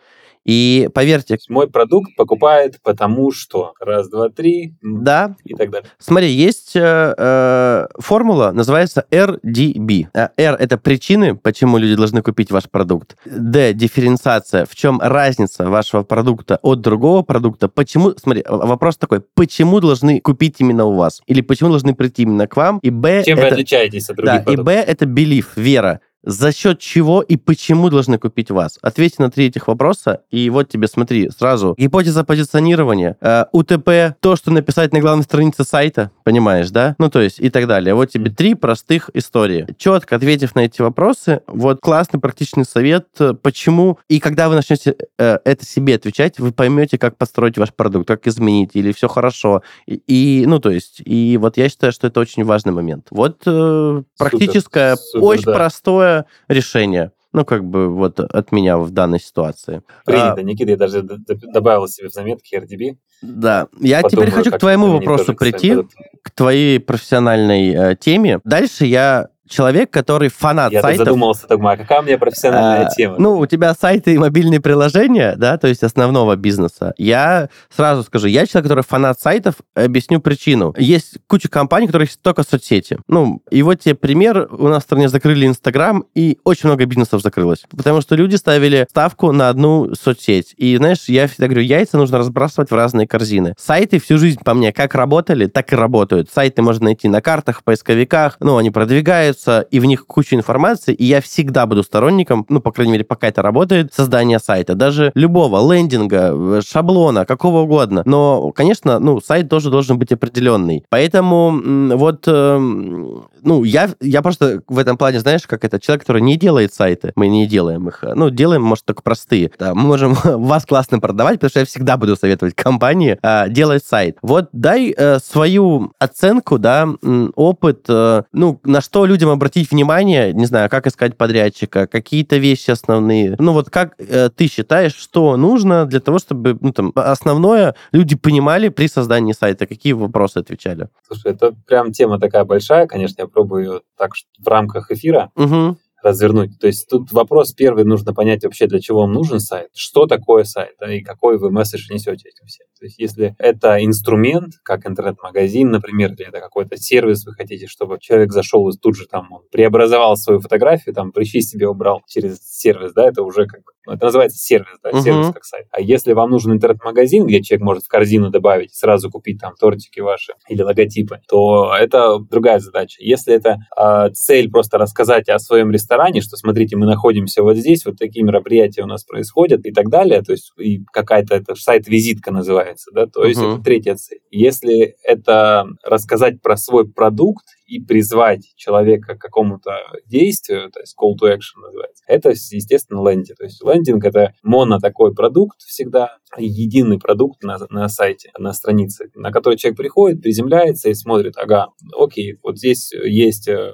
И поверьте... Мой продукт покупает потому что раз, два, три да. и так далее. Смотри, есть э, э, формула, называется RDB. Э, R — это причины, почему люди должны купить ваш продукт. D — дифференциация, в чем разница вашего продукта от другого продукта. Почему, смотри, вопрос такой, почему должны купить именно у вас? Или почему должны прийти именно к вам? И B Чем это, вы отличаетесь от других да, продуктов? И B — это belief, вера за счет чего и почему должны купить вас? Ответь на три этих вопроса, и вот тебе, смотри, сразу. Гипотеза позиционирования, э, УТП, то, что написать на главной странице сайта, понимаешь, да? Ну, то есть и так далее. Вот тебе три простых истории. Четко ответив на эти вопросы, вот классный практичный совет, э, почему, и когда вы начнете э, это себе отвечать, вы поймете, как построить ваш продукт, как изменить, или все хорошо. И, и ну, то есть, и вот я считаю, что это очень важный момент. Вот э, практическое, супер, супер, очень да. простое решение. Ну, как бы вот от меня в данной ситуации. Принято, а, Никита, я даже добавил себе в заметки RDB. Да, я Подумаю, теперь хочу к твоему вопросу прийти, к твоей профессиональной э, теме. Дальше я человек, который фанат Я сайтов. Я задумался, так, а какая у меня профессиональная а, тема? Ну, у тебя сайты и мобильные приложения, да, то есть основного бизнеса. Я сразу скажу, я человек, который фанат сайтов, объясню причину. Есть куча компаний, у которых есть только соцсети. Ну, и вот тебе пример. У нас в стране закрыли Инстаграм, и очень много бизнесов закрылось. Потому что люди ставили ставку на одну соцсеть. И, знаешь, я всегда говорю, яйца нужно разбрасывать в разные корзины. Сайты всю жизнь по мне как работали, так и работают. Сайты можно найти на картах, в поисковиках, ну, они продвигают появляются, и в них куча информации, и я всегда буду сторонником, ну, по крайней мере, пока это работает, создания сайта, даже любого лендинга, э, шаблона, какого угодно. Но, конечно, ну, сайт тоже должен быть определенный. Поэтому вот, э, ну, я, я просто в этом плане, знаешь, как это, человек, который не делает сайты, мы не делаем их, ну, делаем, может, только простые. Да, мы можем вас классно продавать, потому что я всегда буду советовать компании э, делать сайт. Вот дай э, свою оценку, да, опыт, э, ну, на что люди людям обратить внимание, не знаю, как искать подрядчика, какие-то вещи основные. Ну вот как э, ты считаешь, что нужно для того, чтобы ну, там, основное люди понимали при создании сайта? Какие вопросы отвечали? Слушай, это прям тема такая большая, конечно, я пробую так в рамках эфира. Угу развернуть. То есть тут вопрос первый, нужно понять вообще, для чего вам нужен сайт, что такое сайт, да, и какой вы месседж несете этим всем. То есть если это инструмент, как интернет-магазин, например, или это какой-то сервис, вы хотите, чтобы человек зашел и тут же там он преобразовал свою фотографию, там прыщи себе убрал через сервис, да, это уже как бы ну, это называется сервис, да, uh-huh. сервис как сайт. А если вам нужен интернет-магазин, где человек может в корзину добавить, сразу купить там тортики ваши или логотипы, то это другая задача. Если это э, цель просто рассказать о своем ресторане, что смотрите, мы находимся вот здесь, вот такие мероприятия у нас происходят и так далее, то есть и какая-то это сайт-визитка называется, да, то есть uh-huh. это третья цель. Если это рассказать про свой продукт и призвать человека к какому-то действию, то есть call to action называется, это, естественно, лендинг. То есть лендинг — это моно такой продукт всегда, единый продукт на, на сайте, на странице, на который человек приходит, приземляется и смотрит, ага, окей, вот здесь есть э,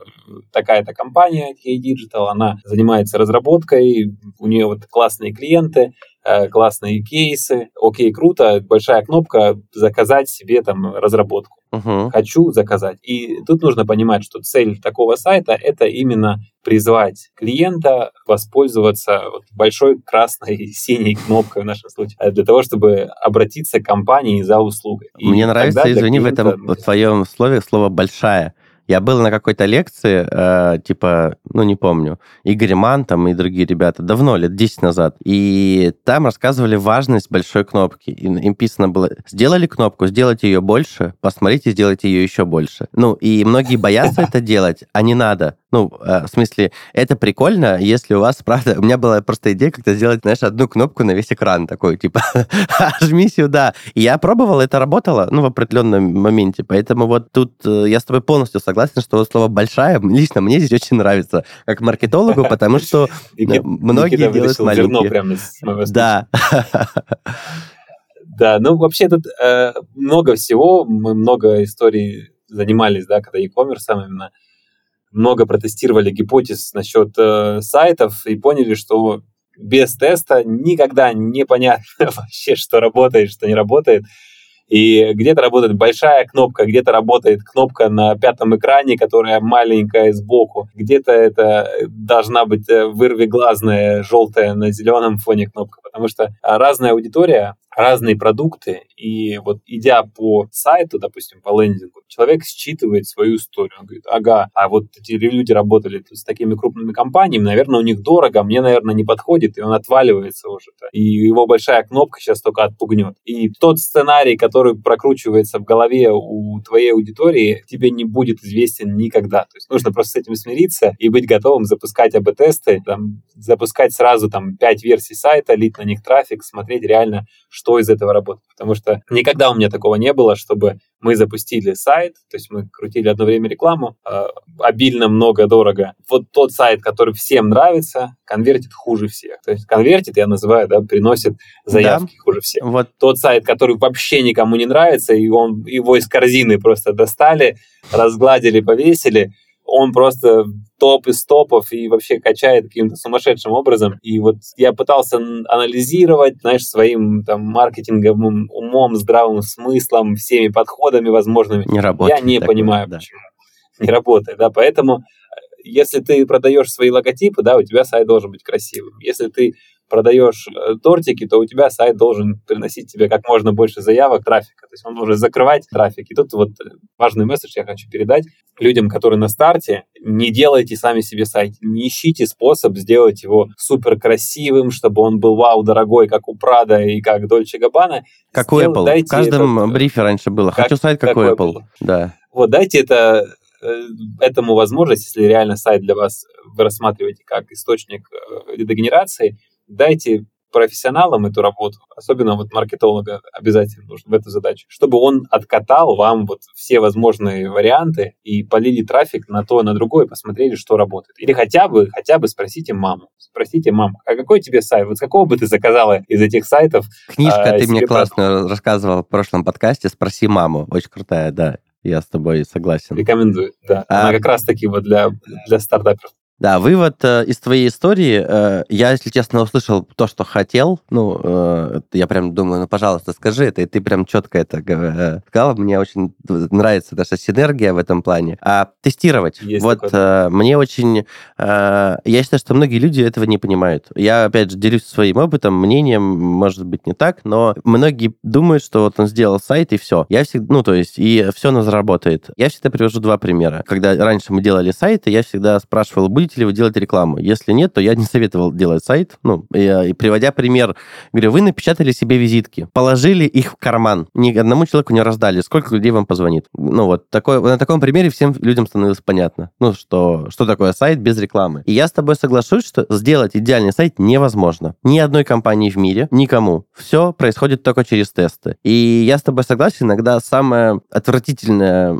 такая-то компания, K Digital, она занимается разработкой, у нее вот классные клиенты, классные кейсы, окей, круто, большая кнопка заказать себе там разработку. Мгм. Хочу заказать. И тут нужно понимать, что цель такого сайта это именно призвать клиента воспользоваться большой красной и синей кнопкой в нашем случае э, для того, чтобы обратиться к компании за услугой. И Мне нравится, извини, в клиента- этом в твоем слове слово «большая». Я был на какой-то лекции, э, типа, ну, не помню, Игорь Ман там и другие ребята, давно, лет 10 назад, и там рассказывали важность большой кнопки. И им писано было, сделали кнопку, сделайте ее больше, посмотрите, сделайте ее еще больше. Ну, и многие боятся это делать, а не надо. Ну, э, в смысле, это прикольно, если у вас, правда, у меня была просто идея как-то сделать, знаешь, одну кнопку на весь экран такой, типа, жми сюда. И я пробовал, это работало, ну, в определенном моменте. Поэтому вот тут э, я с тобой полностью согласен, что слово «большая» лично мне здесь очень нравится, как маркетологу, потому что многие делают маленькие. Да. Да, ну вообще тут э, много всего, мы много историй занимались, да, когда e-commerce именно, много протестировали гипотез насчет э, сайтов и поняли, что без теста никогда непонятно вообще, что работает, что не работает. И где-то работает большая кнопка, где-то работает кнопка на пятом экране, которая маленькая сбоку, где-то это должна быть э, вырвиглазная желтая на зеленом фоне кнопка, потому что а, разная аудитория, разные продукты, и вот идя по сайту, допустим, по лендингу, человек считывает свою историю, он говорит, ага, а вот эти люди работали с такими крупными компаниями, наверное, у них дорого, мне, наверное, не подходит, и он отваливается уже, и его большая кнопка сейчас только отпугнет. И тот сценарий, который прокручивается в голове у твоей аудитории, тебе не будет известен никогда. То есть нужно просто с этим смириться и быть готовым запускать АБ-тесты, запускать сразу там 5 версий сайта, лить на них трафик, смотреть реально, что из этого работает. Потому что никогда у меня такого не было, чтобы мы запустили сайт, то есть мы крутили одно время рекламу, э, обильно, много, дорого. Вот тот сайт, который всем нравится, конвертит хуже всех. То есть конвертит, я называю, да, приносит заявки хуже всех. Вот Тот сайт, который вообще никому не нравится, и он его из корзины просто достали, разгладили, повесили, он просто топ из топов и вообще качает каким-то сумасшедшим образом. И вот я пытался анализировать, знаешь, своим там маркетинговым умом, здравым смыслом, всеми подходами возможными. не работает. Я не такое, понимаю, да. почему не работает, да, поэтому э, если ты продаешь свои логотипы, да, у тебя сайт должен быть красивым. Если ты продаешь э, тортики, то у тебя сайт должен приносить тебе как можно больше заявок, трафика. То есть он должен закрывать трафик. И тут вот э, важный месседж я хочу передать людям, которые на старте. Не делайте сами себе сайт. Не ищите способ сделать его супер красивым, чтобы он был вау, дорогой, как у Прада и как Дольче Габбана. Как у Сдел- Apple. дайте В каждом этот, э, брифе раньше было. как- Хочу сайт, как, как у у Apple. Apple. Да. Вот дайте это этому возможность, если реально сайт для вас вы рассматриваете как источник лидогенерации, дайте профессионалам эту работу, особенно вот маркетолога обязательно нужно в эту задачу, чтобы он откатал вам вот все возможные варианты и полили трафик на то, на другое, посмотрели, что работает. Или хотя бы, хотя бы спросите маму. Спросите маму, а какой тебе сайт? Вот с какого бы ты заказала из этих сайтов? Книжка а, ты мне классно рассказывал в прошлом подкасте «Спроси маму». Очень крутая, да. Я с тобой согласен. Рекомендую, да. А- Она как раз таки вот для, для стартаперов. Да, вывод э, из твоей истории, э, я, если честно, услышал то, что хотел. Ну, э, я прям думаю, ну, пожалуйста, скажи это, и ты прям четко это э, сказал. Мне очень нравится наша синергия в этом плане. А тестировать. Есть вот такое. э, мне очень... э, я считаю, что многие люди этого не понимают. Я, опять же, делюсь своим опытом, мнением, может быть, не так, но многие думают, что вот он сделал сайт, и все. Я всегда... Ну, то есть, и все у нас заработает. Я всегда привожу два примера. Когда раньше мы делали сайты, я всегда спрашивал, будете ли вы делать рекламу? Если нет, то я не советовал делать сайт. Ну, э, и приводя пример, говорю, вы напечатали себе визитки, положили их в карман, ни одному человеку не раздали, сколько людей вам позвонит? Ну, вот такой, на таком примере всем людям становилось понятно, ну, что, что такое сайт без рекламы. И я с тобой соглашусь, что сделать идеальный сайт невозможно. Ни одной компании в мире, никому. Все происходит только через тесты. И я с тобой согласен, иногда самое отвратительное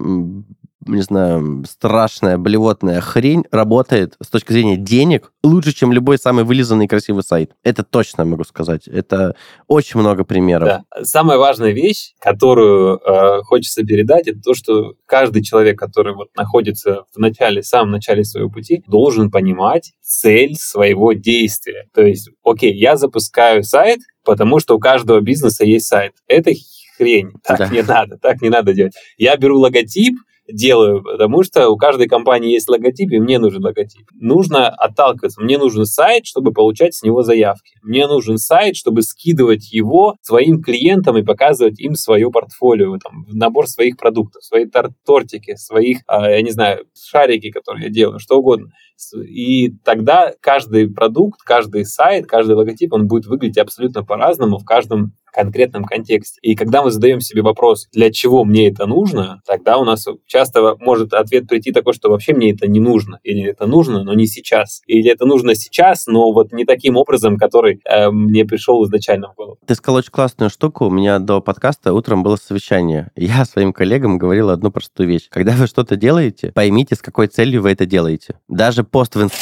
не знаю, страшная, блевотная хрень работает с точки зрения денег лучше, чем любой самый вылизанный красивый сайт. Это точно могу сказать. Это очень много примеров. Да. Самая важная вещь, которую э, хочется передать, это то, что каждый человек, который вот находится в начале, в самом начале своего пути, должен понимать цель своего действия. То есть, окей, я запускаю сайт, потому что у каждого бизнеса есть сайт. Это хрень. Так да. не надо, так не надо делать. Я беру логотип, делаю, потому что у каждой компании есть логотип, и мне нужен логотип. Нужно отталкиваться. Мне нужен сайт, чтобы получать с него заявки. Мне нужен сайт, чтобы скидывать его своим клиентам и показывать им свое портфолио, там, набор своих продуктов, свои тортики, своих, а, я не знаю, шарики, которые я делаю, что угодно. И тогда каждый продукт, каждый сайт, каждый логотип, он будет выглядеть абсолютно по-разному в каждом конкретном контексте. И когда мы задаем себе вопрос, для чего мне это нужно, тогда у нас часто может ответ прийти такой, что вообще мне это не нужно, или это нужно, но не сейчас, или это нужно сейчас, но вот не таким образом, который э, мне пришел изначально в голову. Ты сказал очень классную штуку. У меня до подкаста утром было совещание. Я своим коллегам говорил одну простую вещь. Когда вы что-то делаете, поймите, с какой целью вы это делаете. Даже пост в инст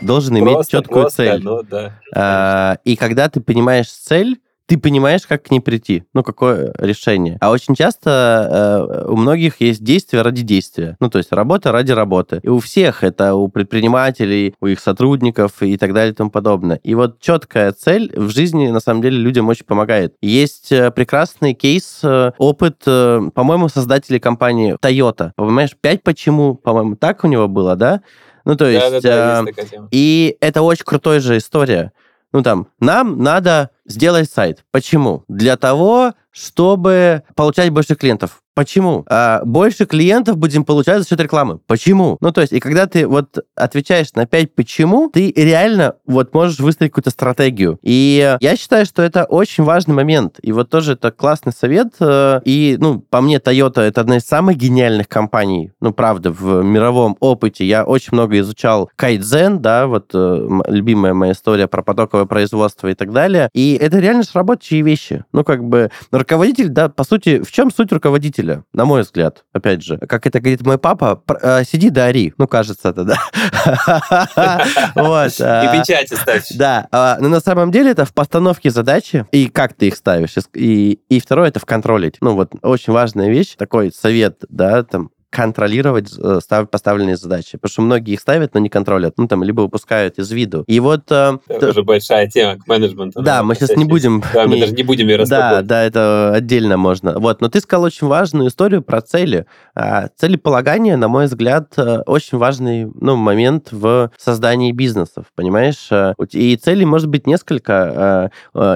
должен иметь Просто четкую плоско, цель. Ну, да, а, и когда ты понимаешь цель, ты понимаешь, как к ней прийти, ну, какое решение. А очень часто э, у многих есть действия ради действия. Ну, то есть работа ради работы. И у всех это, у предпринимателей, у их сотрудников и так далее и тому подобное. И вот четкая цель в жизни, на самом деле, людям очень помогает. Есть э, прекрасный кейс, э, опыт, э, по-моему, создателей компании Toyota. Понимаешь, пять почему, по-моему, так у него было, да? Ну, то есть... Да, да, да, э, есть и это очень крутая же история. Ну, там, нам надо сделать сайт. Почему? Для того, чтобы получать больше клиентов. Почему? А больше клиентов будем получать за счет рекламы. Почему? Ну, то есть, и когда ты вот отвечаешь на 5 почему, ты реально вот можешь выстроить какую-то стратегию. И я считаю, что это очень важный момент. И вот тоже это классный совет. Э, и, ну, по мне, Toyota это одна из самых гениальных компаний, ну, правда, в мировом опыте. Я очень много изучал кайдзен, да, вот э, любимая моя история про потоковое производство и так далее. И это реально сработающие вещи. Ну, как бы, руководитель, да, по сути, в чем суть руководителя? Родителя, на мой взгляд, опять же. Как это говорит мой папа, э, сиди да ори. Ну, кажется это, да. Вот. И а, печати ставь. Да. А, но на самом деле это в постановке задачи и как ты их ставишь. И, и второе, это в контроле. Ну, вот очень важная вещь, такой совет, да, там, контролировать э, став, поставленные задачи. Потому что многие их ставят, но не контролят. Ну, там, либо выпускают из виду. И вот... Э, это уже большая тема к менеджменту. Да, мы сейчас не будем... Да, мы даже не будем ее Да, да, это отдельно можно. Вот, но ты сказал очень важную историю про цели. А, целеполагание, на мой взгляд, э, очень важный ну, момент в создании бизнесов, понимаешь? И целей может быть несколько.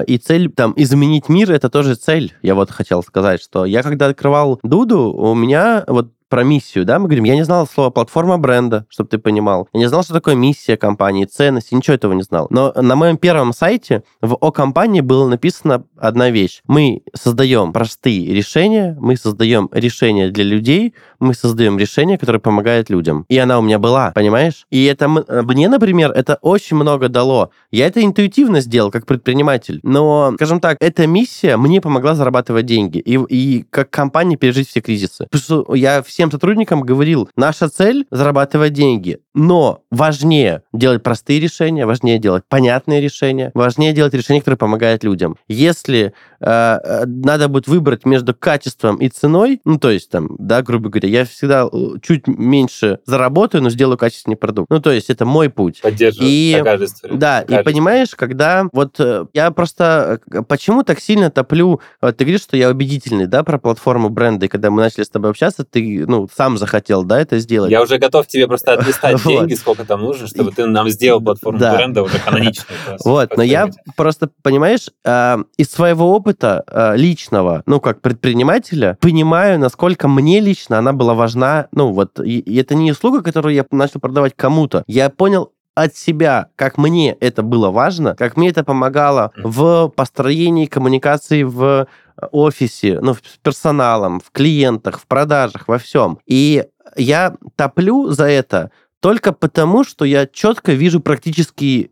И цель, там, изменить мир, это тоже цель. Я вот хотел сказать, что я когда открывал Дуду, у меня вот про миссию, да, мы говорим, я не знал слова платформа бренда, чтобы ты понимал. Я не знал, что такое миссия компании, ценности, ничего этого не знал. Но на моем первом сайте в о компании было написано одна вещь. Мы создаем простые решения, мы создаем решения для людей, мы создаем решения, которые помогают людям. И она у меня была, понимаешь? И это мне, например, это очень много дало. Я это интуитивно сделал, как предприниматель. Но, скажем так, эта миссия мне помогла зарабатывать деньги и, и как компания пережить все кризисы. Потому что я все всем сотрудникам говорил, наша цель – зарабатывать деньги. Но важнее делать простые решения, важнее делать понятные решения, важнее делать решения, которые помогают людям. Если э, э надо будет выбрать между качеством и ценой, ну, то есть, там, да, грубо говоря, я всегда э, чуть меньше заработаю, но сделаю качественный продукт. Ну, то есть, это мой путь. Поддерживаю. И, да, и понимаешь, когда вот э, я просто почему так сильно топлю, вот ты говоришь, что я убедительный, да, про платформу бренда, и когда мы начали с тобой общаться, ты ну, сам захотел, да, это сделать. Я уже готов тебе просто отлистать деньги, сколько там нужно, чтобы ты нам сделал платформу бренда уже каноничную. Вот, но я просто, понимаешь, а, из своего опыта а, личного, ну, как предпринимателя, понимаю, насколько мне лично она была важна, ну, вот, и это не услуга, которую я начал продавать кому-то. Я понял от себя, как мне это было важно, как мне это помогало в построении коммуникации в офисе, ну, с персоналом, в клиентах, в продажах, во всем. И я топлю за это только потому, что я четко вижу практически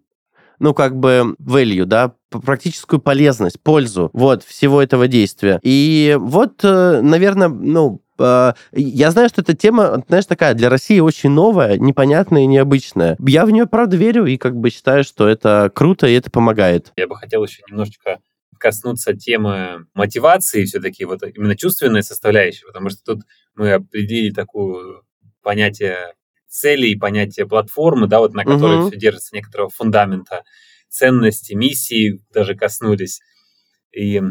ну, как бы value, да, практическую полезность, пользу вот всего этого действия. И вот, э, наверное, ну, э, я знаю, что эта тема, знаешь, такая для России очень новая, непонятная и необычная. Я в нее, правда, верю и как бы считаю, что это круто и это помогает. Я бы хотел еще немножечко коснуться темы мотивации все-таки, вот именно чувственной составляющей, потому что тут мы определили такую понятие цели и понятие платформы, да, вот на которой uh-huh. все держится некоторого фундамента, ценности, миссии даже коснулись. И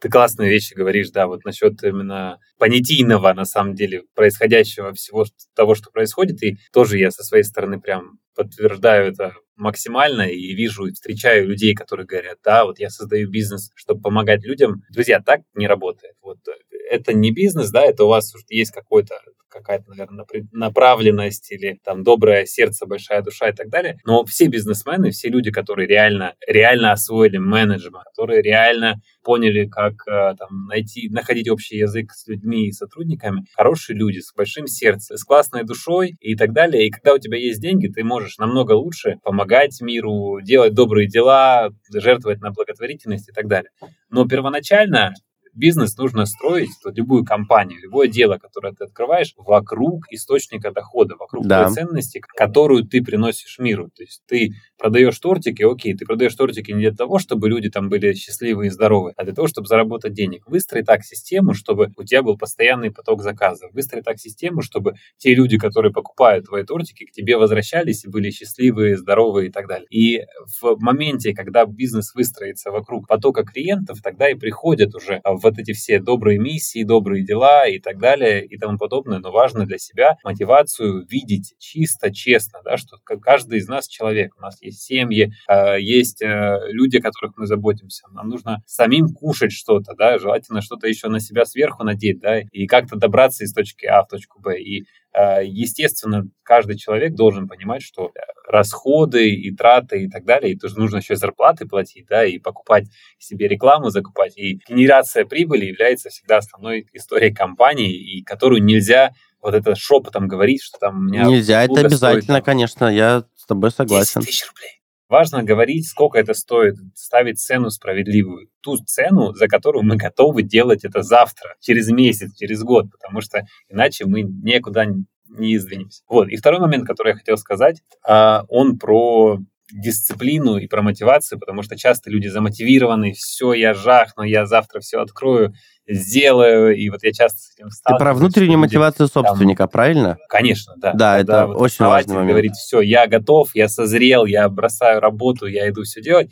ты классные вещи говоришь, да, вот насчет именно понятийного, на самом деле, происходящего всего того, что происходит. И тоже я со своей стороны прям подтверждаю это максимально и вижу и встречаю людей, которые говорят, да, вот я создаю бизнес, чтобы помогать людям. Друзья, так не работает. Вот э, это не бизнес, да, это у вас есть какой-то какая-то, наверное, направленность или там доброе сердце, большая душа и так далее. Но все бизнесмены, все люди, которые реально, реально освоили менеджмент, которые реально поняли, как э, там, найти, находить общий язык с людьми и сотрудниками, хорошие люди с большим сердцем, с классной душой и так далее. И когда у тебя есть деньги, ты можешь намного лучше помогать миру, делать добрые дела, жертвовать на благотворительность и так далее. Но первоначально бизнес нужно строить, то любую компанию, любое дело, которое ты открываешь, вокруг источника дохода, вокруг да. той ценности, которую ты приносишь миру. То есть ты продаешь тортики, окей, ты продаешь тортики не для того, чтобы люди там были счастливы и здоровы, а для того, чтобы заработать денег. Выстрой так систему, чтобы у тебя был постоянный поток заказов. Выстрой так систему, чтобы те люди, которые покупают твои тортики, к тебе возвращались и были счастливые, здоровые и так далее. И в моменте, когда бизнес выстроится вокруг потока клиентов, тогда и приходят уже вот эти все добрые миссии, добрые дела и так далее и тому подобное. Но важно для себя мотивацию видеть чисто, честно, да, что каждый из нас человек. У нас есть семьи, а, есть э, люди, о которых мы заботимся. Нам нужно самим кушать что-то, да, желательно что-то еще на себя сверху надеть, да, и как-то добраться из точки А в точку Б. И естественно, каждый человек должен понимать, что расходы и траты и так далее, и тоже нужно еще зарплаты платить, да, и покупать себе рекламу, закупать. И генерация прибыли является всегда основной историей компании, и которую нельзя вот это шепотом говорить, что там у меня... Нельзя, это обязательно, стоит, там, конечно, я с тобой согласен. 10 тысяч рублей. Важно говорить, сколько это стоит, ставить цену справедливую. Ту цену, за которую мы готовы делать это завтра, через месяц, через год, потому что иначе мы никуда не издвинемся. Вот. И второй момент, который я хотел сказать, а, он про дисциплину и про мотивацию, потому что часто люди замотивированы, все, я жахну, я завтра все открою, сделаю, и вот я часто с этим сталкиваюсь. Ты про внутреннюю мотивацию собственника, там, правильно? Конечно, да. Да, это вот очень важный момент. говорить, все, я готов, я созрел, я бросаю работу, я иду все делать,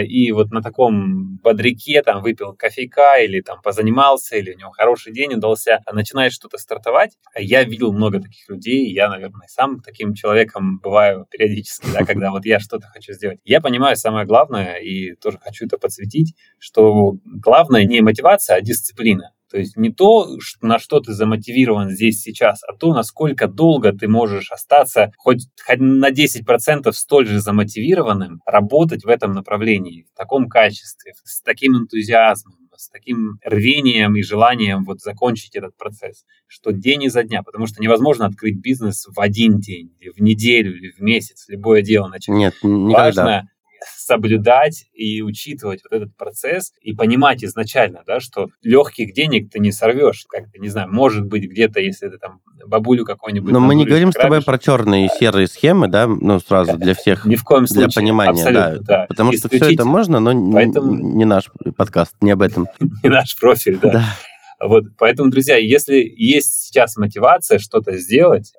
и вот на таком бодряке там выпил кофейка или там позанимался, или у него хороший день удался, а начинает что-то стартовать. А я видел много таких людей, я, наверное, сам таким человеком бываю периодически, да, когда вот я что-то хочу сделать. Я понимаю самое главное, и тоже хочу это подсветить, что главное не мотивация, а дисциплина. То есть не то, на что ты замотивирован здесь сейчас, а то, насколько долго ты можешь остаться хоть, хоть на 10% столь же замотивированным, работать в этом направлении, в таком качестве, с таким энтузиазмом, с таким рвением и желанием вот закончить этот процесс, что день изо дня, потому что невозможно открыть бизнес в один день, или в неделю, или в месяц, любое дело начать. Нет, никогда. Важно соблюдать и учитывать вот этот процесс и понимать изначально, да, что легких денег ты не сорвешь. Как-то, не знаю, может быть, где-то, если ты там бабулю какой-нибудь... Но мы не говорим с тобой про черные и серые схемы, да, ну, сразу для всех. Ни в коем случае. Для понимания, да. да. Потому что все это можно, но Поэтому... не наш подкаст, не об этом. Не наш профиль, да. Вот, поэтому, друзья, если есть сейчас мотивация что-то сделать,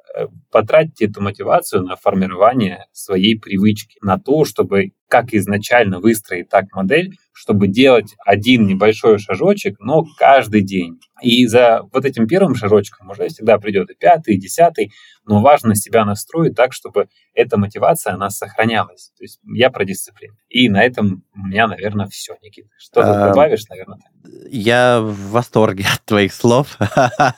потратьте эту мотивацию на формирование своей привычки, на то, чтобы как изначально выстроить так модель, чтобы делать один небольшой шажочек, но каждый день. И за вот этим первым шажочком уже всегда придет и пятый, и десятый, но важно себя настроить так, чтобы эта мотивация, она сохранялась. То есть я про дисциплину. И на этом у меня, наверное, все, Никита. Что ты добавишь, наверное? Я в восторге от твоих слов.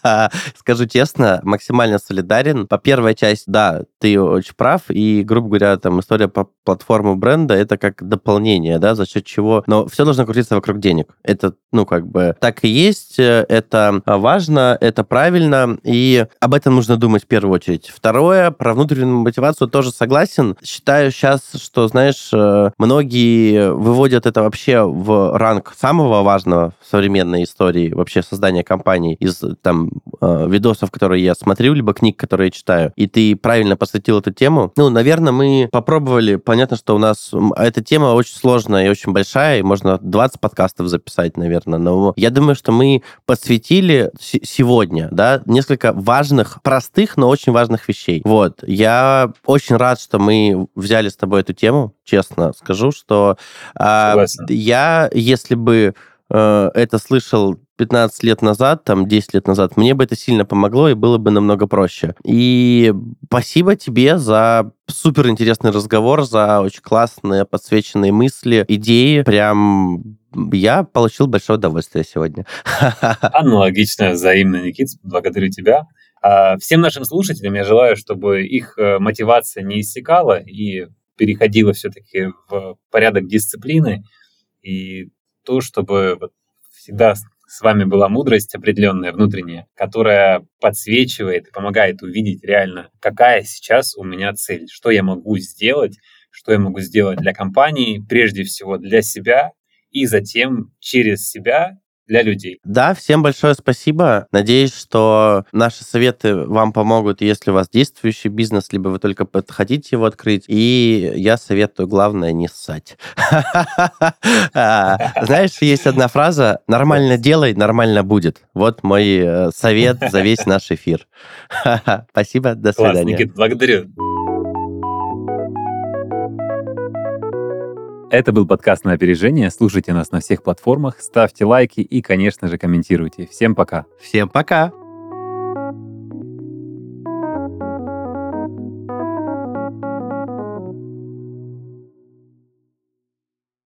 Скажу честно, максимально солидарен. По первой части, да, ты очень прав, и, грубо говоря, там история по платформу бренда это как дополнение, да, за счет чего... Но все должно крутиться вокруг денег. Это, ну, как бы так и есть, это важно, это правильно, и об этом нужно думать в первую очередь. Второе, про внутреннюю мотивацию тоже согласен. Считаю сейчас, что, знаешь, э, многие выводят это вообще в ранг самого важного в современной истории вообще создания компаний из там э, видосов, которые я смотрю, либо книг, которые я читаю. И ты правильно посвятил эту тему. Ну, наверное, мы попробовали. Понятно, что у нас эта тема очень сложная и очень большая, и можно 20 подкастов записать, наверное. Но я думаю, что мы подсветили сегодня, да, несколько важных, простых, но очень важных вещей. Вот. Я очень рад, что мы взяли с тобой эту тему. Честно скажу, что э, я, если бы э, это слышал 15 лет назад, там, 10 лет назад, мне бы это сильно помогло и было бы намного проще. И спасибо тебе за супер интересный разговор, за очень классные подсвеченные мысли, идеи. Прям я получил большое удовольствие сегодня. Аналогично, взаимно, Никит, благодарю тебя. А, всем нашим слушателям я желаю, чтобы их э, мотивация не иссякала и переходила все-таки в порядок дисциплины, и то, чтобы всегда с вами была мудрость определенная внутренняя, которая подсвечивает и помогает увидеть реально, какая сейчас у меня цель, что я могу сделать, что я могу сделать для компании, прежде всего для себя, и затем через себя для людей. Да, всем большое спасибо. Надеюсь, что наши советы вам помогут, если у вас действующий бизнес, либо вы только хотите его открыть. И я советую, главное, не ссать. Знаешь, есть одна фраза «нормально делай, нормально будет». Вот мой э, совет за весь наш эфир. Спасибо, до свидания. Класс, Никит, благодарю. Это был подкаст на опережение. Слушайте нас на всех платформах, ставьте лайки и, конечно же, комментируйте. Всем пока. Всем пока.